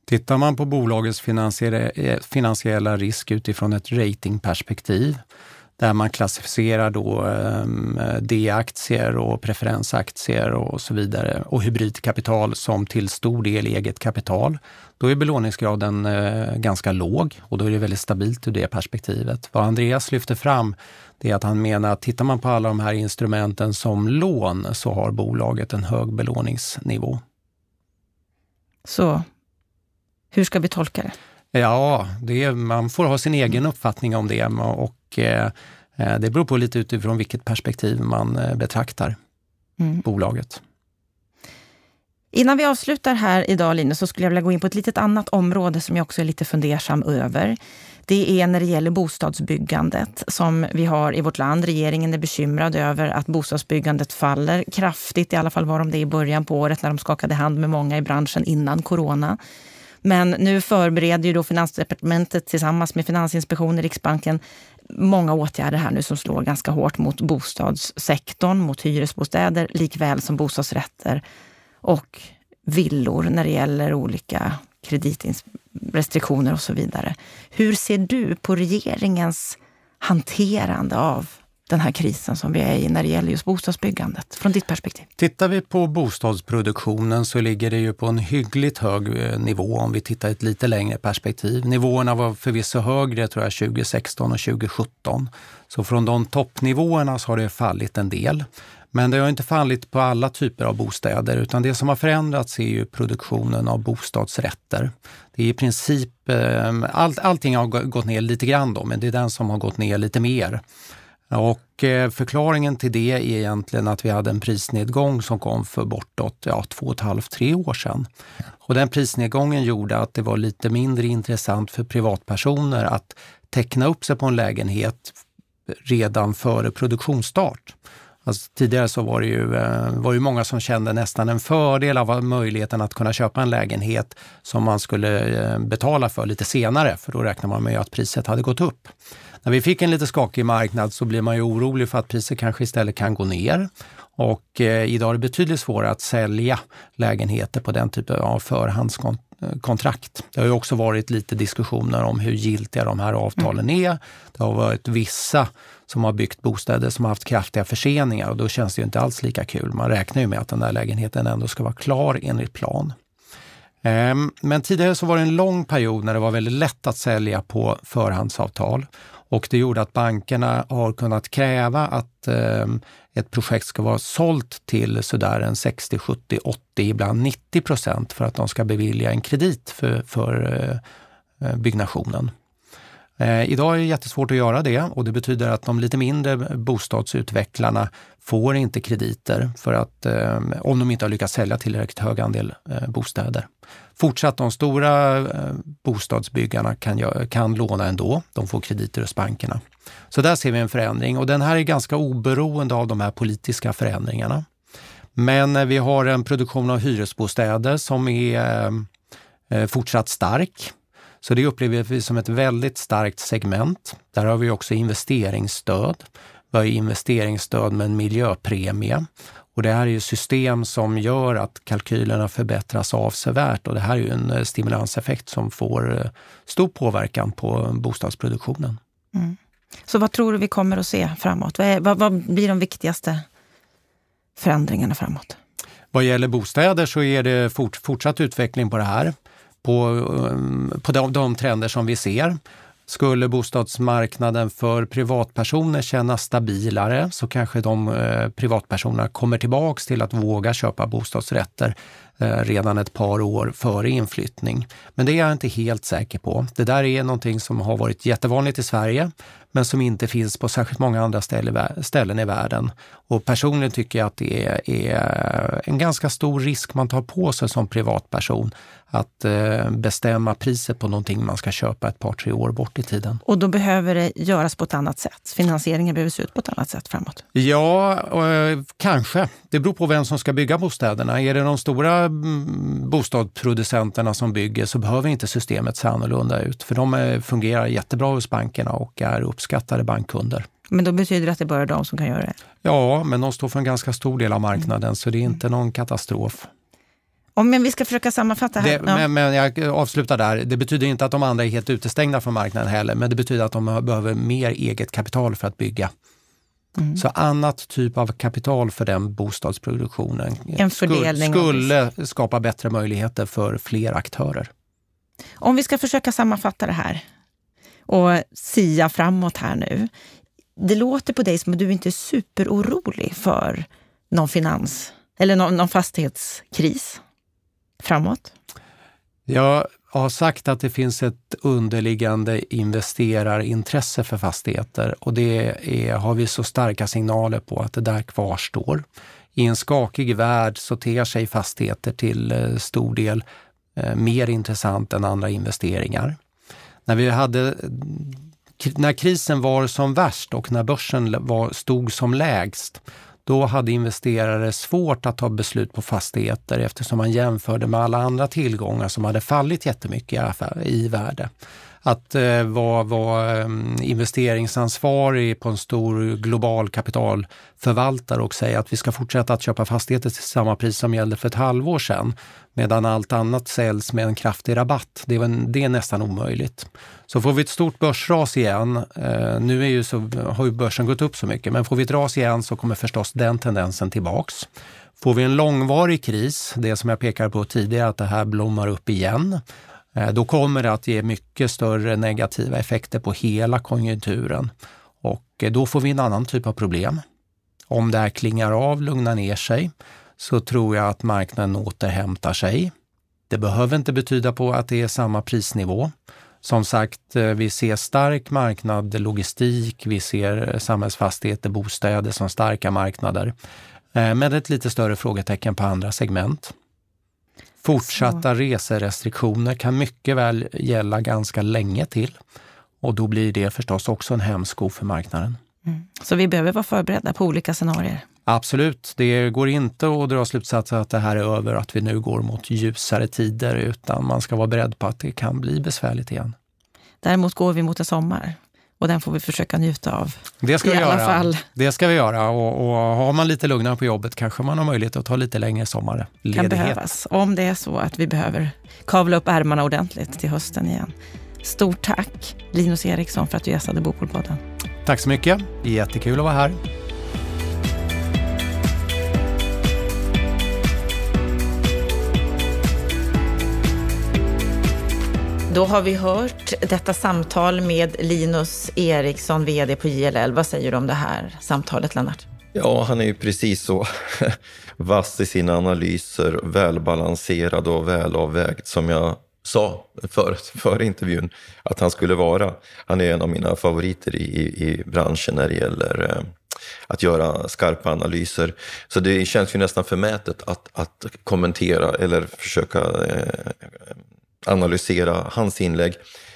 Tittar man på bolagets finansiella eh, risk utifrån ett ratingperspektiv, där man klassificerar då ehm, D-aktier och preferensaktier och så vidare och hybridkapital som till stor del eget kapital. Då är belåningsgraden eh, ganska låg och då är det väldigt stabilt ur det perspektivet. Vad Andreas lyfter fram det är att han menar att tittar man på alla de här instrumenten som lån så har bolaget en hög belåningsnivå. Så hur ska vi tolka det? Ja, det man får ha sin egen uppfattning om det och eh, det beror på lite utifrån vilket perspektiv man eh, betraktar mm. bolaget. Innan vi avslutar här idag Linus, så skulle jag vilja gå in på ett litet annat område som jag också är lite fundersam över. Det är när det gäller bostadsbyggandet som vi har i vårt land. Regeringen är bekymrad över att bostadsbyggandet faller kraftigt. I alla fall var de det i början på året när de skakade hand med många i branschen innan corona. Men nu förbereder ju då Finansdepartementet tillsammans med Finansinspektionen, Riksbanken många åtgärder här nu som slår ganska hårt mot bostadssektorn, mot hyresbostäder likväl som bostadsrätter och villor när det gäller olika kreditrestriktioner och så vidare. Hur ser du på regeringens hanterande av den här krisen som vi är i när det gäller just bostadsbyggandet, från ditt perspektiv? Tittar vi på bostadsproduktionen så ligger det ju på en hyggligt hög eh, nivå om vi tittar i ett lite längre perspektiv. Nivåerna var förvisso högre tror jag 2016 och 2017. Så från de toppnivåerna så har det fallit en del. Men det har inte fallit på alla typer av bostäder utan det som har förändrats är ju produktionen av bostadsrätter. Det är i princip, eh, all, allting har gått ner lite grann då, men det är den som har gått ner lite mer. Och eh, förklaringen till det är egentligen att vi hade en prisnedgång som kom för bortåt ja, två och ett halvt, tre år sedan. Och den prisnedgången gjorde att det var lite mindre intressant för privatpersoner att teckna upp sig på en lägenhet redan före produktionsstart. Alltså, tidigare så var det ju eh, var ju många som kände nästan en fördel av eh, möjligheten att kunna köpa en lägenhet som man skulle betala för lite senare, för då räknar man med att priset hade gått upp. När vi fick en lite skakig marknad så blir man ju orolig för att priset kanske istället kan gå ner. Och eh, idag är det betydligt svårare att sälja lägenheter på den typen av förhandskontrakt. Det har ju också varit lite diskussioner om hur giltiga de här avtalen mm. är. Det har varit vissa som har byggt bostäder som har haft kraftiga förseningar och då känns det ju inte alls lika kul. Man räknar ju med att den där lägenheten ändå ska vara klar enligt plan. Ehm, men tidigare så var det en lång period när det var väldigt lätt att sälja på förhandsavtal och det gjorde att bankerna har kunnat kräva att eh, ett projekt ska vara sålt till sådär en 60, 70, 80, ibland 90 procent för att de ska bevilja en kredit för, för eh, eh, byggnationen. Eh, idag är det jättesvårt att göra det och det betyder att de lite mindre bostadsutvecklarna får inte krediter för att, eh, om de inte har lyckats sälja tillräckligt hög andel eh, bostäder. Fortsatt de stora eh, bostadsbyggarna kan, kan låna ändå, de får krediter hos bankerna. Så där ser vi en förändring och den här är ganska oberoende av de här politiska förändringarna. Men eh, vi har en produktion av hyresbostäder som är eh, fortsatt stark. Så det upplever vi som ett väldigt starkt segment. Där har vi också investeringsstöd. Vi har investeringsstöd med en miljöpremie. Och det här är ju system som gör att kalkylerna förbättras avsevärt och det här är ju en eh, stimulanseffekt som får eh, stor påverkan på bostadsproduktionen. Mm. Så vad tror du vi kommer att se framåt? Vad, är, vad, vad blir de viktigaste förändringarna framåt? Vad gäller bostäder så är det fort, fortsatt utveckling på det här på, um, på de, de trender som vi ser. Skulle bostadsmarknaden för privatpersoner kännas stabilare så kanske de eh, privatpersonerna kommer tillbaks till att våga köpa bostadsrätter eh, redan ett par år före inflyttning. Men det är jag inte helt säker på. Det där är någonting som har varit jättevanligt i Sverige men som inte finns på särskilt många andra ställen i världen. Och personligen tycker jag att det är en ganska stor risk man tar på sig som privatperson att eh, bestämma priset på någonting man ska köpa ett par, tre år bort i tiden. Och då behöver det göras på ett annat sätt? Finansieringen behöver se ut på ett annat sätt framåt? Ja, eh, kanske. Det beror på vem som ska bygga bostäderna. Är det de stora mm, bostadsproducenterna som bygger så behöver inte systemet se annorlunda ut. För de eh, fungerar jättebra hos bankerna och är uppskattade bankkunder. Men då betyder det att det bara är de som kan göra det? Ja, men de står för en ganska stor del av marknaden mm. så det är inte någon katastrof. Om vi ska försöka sammanfatta här. Det, ja. men, men, jag avslutar där. Det betyder inte att de andra är helt utestängda från marknaden heller, men det betyder att de behöver mer eget kapital för att bygga. Mm. Så annat typ av kapital för den bostadsproduktionen en fördelning skulle, skulle skapa bättre möjligheter för fler aktörer. Om vi ska försöka sammanfatta det här och sia framåt här nu. Det låter på dig som att du inte är superorolig för någon finans eller någon, någon fastighetskris framåt? Jag har sagt att det finns ett underliggande investerarintresse för fastigheter och det är, har vi så starka signaler på att det där kvarstår. I en skakig värld så ter sig fastigheter till eh, stor del eh, mer intressant än andra investeringar. När vi hade när krisen var som värst och när börsen var, stod som lägst, då hade investerare svårt att ta beslut på fastigheter eftersom man jämförde med alla andra tillgångar som hade fallit jättemycket i värde att eh, vara, vara ehm, investeringsansvarig på en stor global kapitalförvaltare och säga att vi ska fortsätta att köpa fastigheter till samma pris som gällde för ett halvår sedan, medan allt annat säljs med en kraftig rabatt. Det är, en, det är nästan omöjligt. Så får vi ett stort börsras igen, eh, nu är ju så, har ju börsen gått upp så mycket, men får vi ett ras igen så kommer förstås den tendensen tillbaks. Får vi en långvarig kris, det som jag pekade på tidigare, att det här blommar upp igen, Eh, då kommer det att ge mycket större negativa effekter på hela konjunkturen och eh, då får vi en annan typ av problem. Om det här klingar av, lugnar ner sig, så tror jag att marknaden återhämtar sig. Det behöver inte betyda på att det är samma prisnivå. Som sagt, eh, vi ser stark marknad, logistik, vi ser samhällsfastigheter, bostäder som starka marknader. Med ett lite större frågetecken på andra segment. Fortsatta så. reserestriktioner kan mycket väl gälla ganska länge till och då blir det förstås också en hämsko för marknaden. Mm. Så vi behöver vara förberedda på olika scenarier? Absolut. Det går inte att dra slutsatser att det här är över, att vi nu går mot ljusare tider, utan man ska vara beredd på att det kan bli besvärligt igen. Däremot går vi mot en sommar och den får vi försöka njuta av. Det ska I vi alla göra. Fall. Det ska vi göra och, och har man lite lugnare på jobbet kanske man har möjlighet att ta lite längre sommarledighet. Kan behövas, om det är så att vi behöver kavla upp ärmarna ordentligt till hösten igen. Stort tack Linus Eriksson för att du gästade Bopolpodden. Tack så mycket, jättekul att vara här. Då har vi hört detta samtal med Linus Eriksson, VD på JLL. Vad säger du om det här samtalet, Lennart? Ja, han är ju precis så vass i sina analyser, välbalanserad och välavvägd som jag sa före för intervjun att han skulle vara. Han är en av mina favoriter i, i branschen när det gäller eh, att göra skarpa analyser. Så det känns ju nästan förmätet att, att kommentera eller försöka eh, analysera hans inlägg.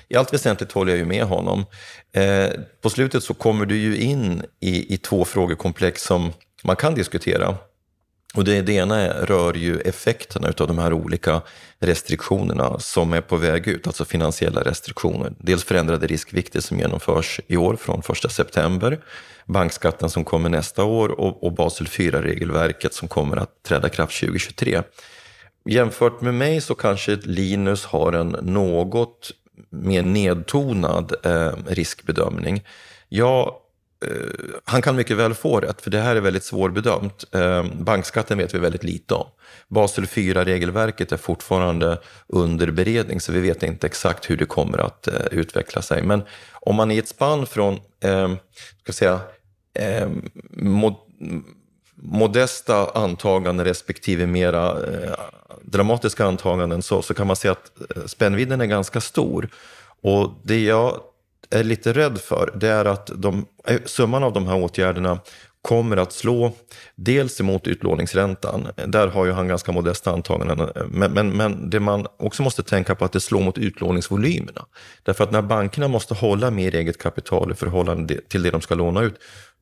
I allt väsentligt håller jag ju med honom. Eh, på slutet så kommer du ju in i, i två frågekomplex som man kan diskutera. Och det, det ena rör ju effekterna av de här olika restriktionerna som är på väg ut, alltså finansiella restriktioner. Dels förändrade riskvikter som genomförs i år från 1 september, bankskatten som kommer nästa år och, och Basel 4-regelverket som kommer att träda kraft 2023. Jämfört med mig så kanske Linus har en något mer nedtonad eh, riskbedömning. Jag, eh, han kan mycket väl få rätt, för det här är väldigt svårbedömt. Eh, bankskatten vet vi väldigt lite om. Basel 4-regelverket är fortfarande under beredning, så vi vet inte exakt hur det kommer att eh, utveckla sig. Men om man i ett spann från, eh, ska säga, eh, modesta antaganden respektive mera eh, dramatiska antaganden så, så kan man se att eh, spännvidden är ganska stor. Och det jag är lite rädd för det är att de, eh, summan av de här åtgärderna kommer att slå dels emot utlåningsräntan. Där har ju han ganska modesta antaganden. Eh, men, men, men det man också måste tänka på att det slår mot utlåningsvolymerna. Därför att när bankerna måste hålla mer eget kapital i förhållande till det de ska låna ut,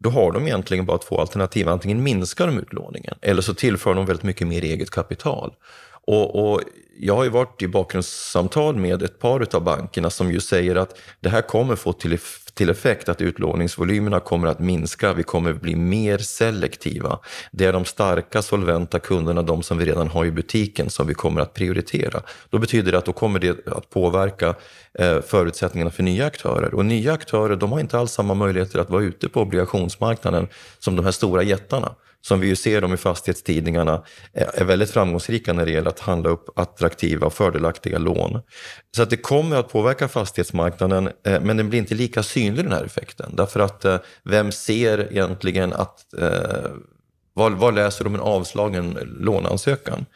då har de egentligen bara två alternativ. Antingen minskar de utlåningen eller så tillför de väldigt mycket mer eget kapital. Och, och, jag har ju varit i bakgrundssamtal med ett par av bankerna som ju säger att det här kommer få till, till effekt att utlåningsvolymerna kommer att minska, vi kommer bli mer selektiva. Det är de starka solventa kunderna, de som vi redan har i butiken, som vi kommer att prioritera. Då betyder det att då kommer det att påverka eh, förutsättningarna för nya aktörer. Och nya aktörer, de har inte alls samma möjligheter att vara ute på obligationsmarknaden som de här stora jättarna som vi ju ser dem i fastighetstidningarna, eh, är väldigt framgångsrika när det gäller att handla upp attraktiva och fördelaktiga lån. Så att det kommer att påverka fastighetsmarknaden, eh, men den blir inte lika synlig den här effekten. Därför att eh, vem ser egentligen att, vad, vad läser de en avslagen låneansökan?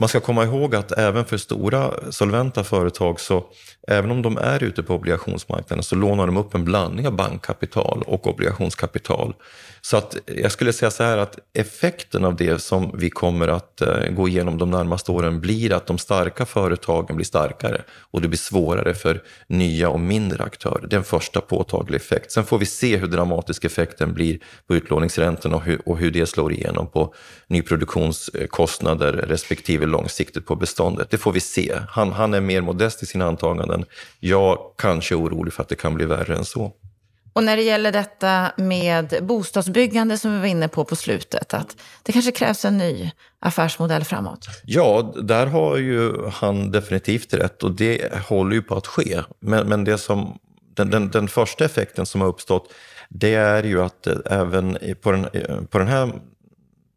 Man ska komma ihåg att även för stora solventa företag så även om de är ute på obligationsmarknaden så lånar de upp en blandning av bankkapital och obligationskapital. Så att jag skulle säga så här att effekten av det som vi kommer att eh, gå igenom de närmaste åren blir att de starka företagen blir starkare och det blir svårare för nya och mindre aktörer. Det är en första påtaglig effekt. Sen får vi se hur dramatisk effekten blir på utlåningsräntorna och hur, och hur det slår igenom på nyproduktionskostnader respektive långsiktigt på beståndet. Det får vi se. Han, han är mer modest i sina antaganden. Jag kanske är orolig för att det kan bli värre än så. Och när det gäller detta med bostadsbyggande som vi var inne på på slutet, att det kanske krävs en ny affärsmodell framåt? Ja, där har ju han definitivt rätt och det håller ju på att ske. Men, men det som, den, den, den första effekten som har uppstått, det är ju att även på den, på den här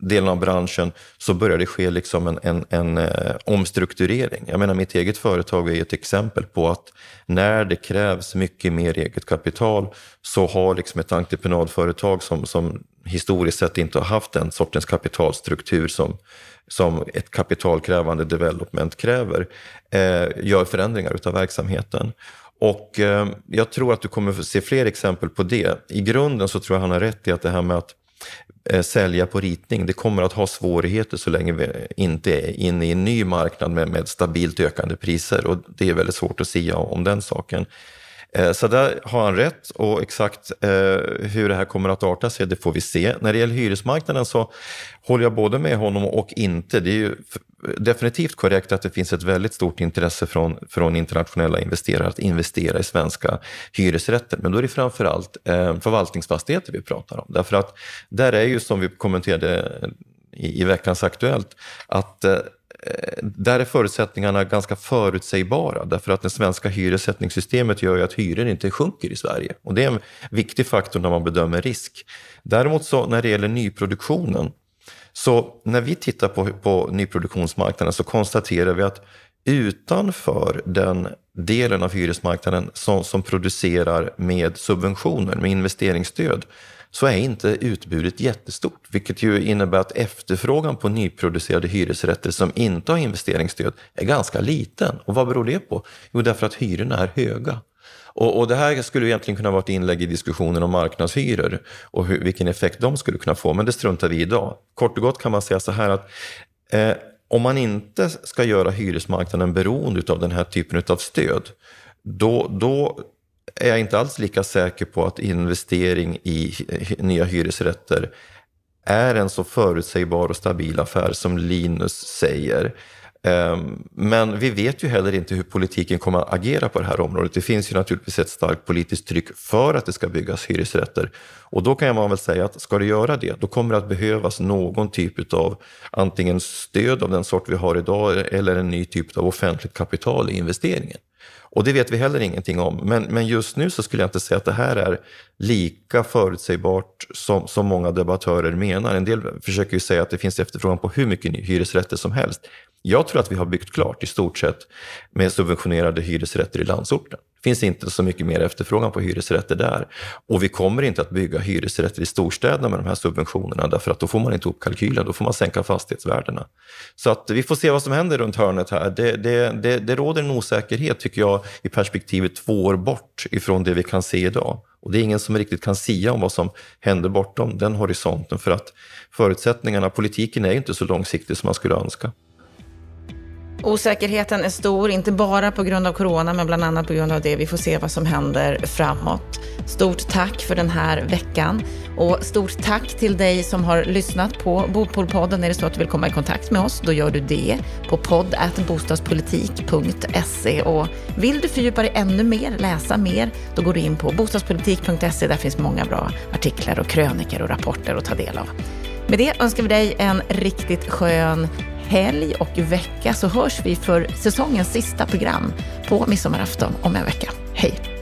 delen av branschen så börjar det ske liksom en, en, en eh, omstrukturering. Jag menar, mitt eget företag är ett exempel på att när det krävs mycket mer eget kapital så har liksom ett entreprenadföretag som, som historiskt sett inte har haft den sortens kapitalstruktur som, som ett kapitalkrävande development kräver, eh, gör förändringar utav verksamheten. Och eh, jag tror att du kommer se fler exempel på det. I grunden så tror jag han har rätt i att det här med att Eh, sälja på ritning. Det kommer att ha svårigheter så länge vi inte är inne i en ny marknad med, med stabilt ökande priser och det är väldigt svårt att säga om den saken. Eh, så där har han rätt och exakt eh, hur det här kommer att arta sig, det får vi se. När det gäller hyresmarknaden så håller jag både med honom och inte. Det är ju definitivt korrekt att det finns ett väldigt stort intresse från, från internationella investerare att investera i svenska hyresrätter. Men då är det framförallt eh, förvaltningsfastigheter vi pratar om. Därför att där är ju som vi kommenterade i, i veckans Aktuellt, att Eh, där är förutsättningarna ganska förutsägbara därför att det svenska hyressättningssystemet gör ju att hyror inte sjunker i Sverige. Och det är en viktig faktor när man bedömer risk. Däremot så när det gäller nyproduktionen så när vi tittar på, på nyproduktionsmarknaden så konstaterar vi att utanför den delen av hyresmarknaden som, som producerar med subventioner, med investeringsstöd, så är inte utbudet jättestort, vilket ju innebär att efterfrågan på nyproducerade hyresrätter som inte har investeringsstöd är ganska liten. Och vad beror det på? Jo, därför att hyrorna är höga. Och, och, det här skulle egentligen kunna vara ett inlägg i diskussionen om marknadshyror och hur, vilken effekt de skulle kunna få, men det struntar vi i idag. Kort och gott kan man säga så här att eh, om man inte ska göra hyresmarknaden beroende av den här typen av stöd, då, då är jag inte alls lika säker på att investering i nya hyresrätter är en så förutsägbar och stabil affär som Linus säger. Ehm, men vi vet ju heller inte hur politiken kommer att agera på det här området. Det finns ju naturligtvis ett starkt politiskt tryck för att det ska byggas hyresrätter. Och då kan man väl säga att ska det göra det, då kommer det att behövas någon typ av antingen stöd av den sort vi har idag eller en ny typ av offentligt kapital i investeringen. Och det vet vi heller ingenting om. Men, men just nu så skulle jag inte säga att det här är lika förutsägbart som, som många debattörer menar. En del försöker ju säga att det finns efterfrågan på hur mycket hyresrätter som helst. Jag tror att vi har byggt klart i stort sett med subventionerade hyresrätter i landsorten. Det finns inte så mycket mer efterfrågan på hyresrätter där. Och vi kommer inte att bygga hyresrätter i storstäderna med de här subventionerna därför att då får man inte ihop kalkylen, då får man sänka fastighetsvärdena. Så att vi får se vad som händer runt hörnet här. Det, det, det, det råder en osäkerhet tycker jag i perspektivet två år bort ifrån det vi kan se idag. Och det är ingen som riktigt kan sia om vad som händer bortom den horisonten för att förutsättningarna, politiken är inte så långsiktig som man skulle önska. Osäkerheten är stor, inte bara på grund av corona, men bland annat på grund av det. Vi får se vad som händer framåt. Stort tack för den här veckan och stort tack till dig som har lyssnat på Bopolpodden. Är det så att du vill komma i kontakt med oss, då gör du det på podd.bostadspolitik.se och vill du fördjupa dig ännu mer, läsa mer, då går du in på bostadspolitik.se. Där finns många bra artiklar och kröniker och rapporter att ta del av. Med det önskar vi dig en riktigt skön helg och vecka så hörs vi för säsongens sista program på midsommarafton om en vecka. Hej!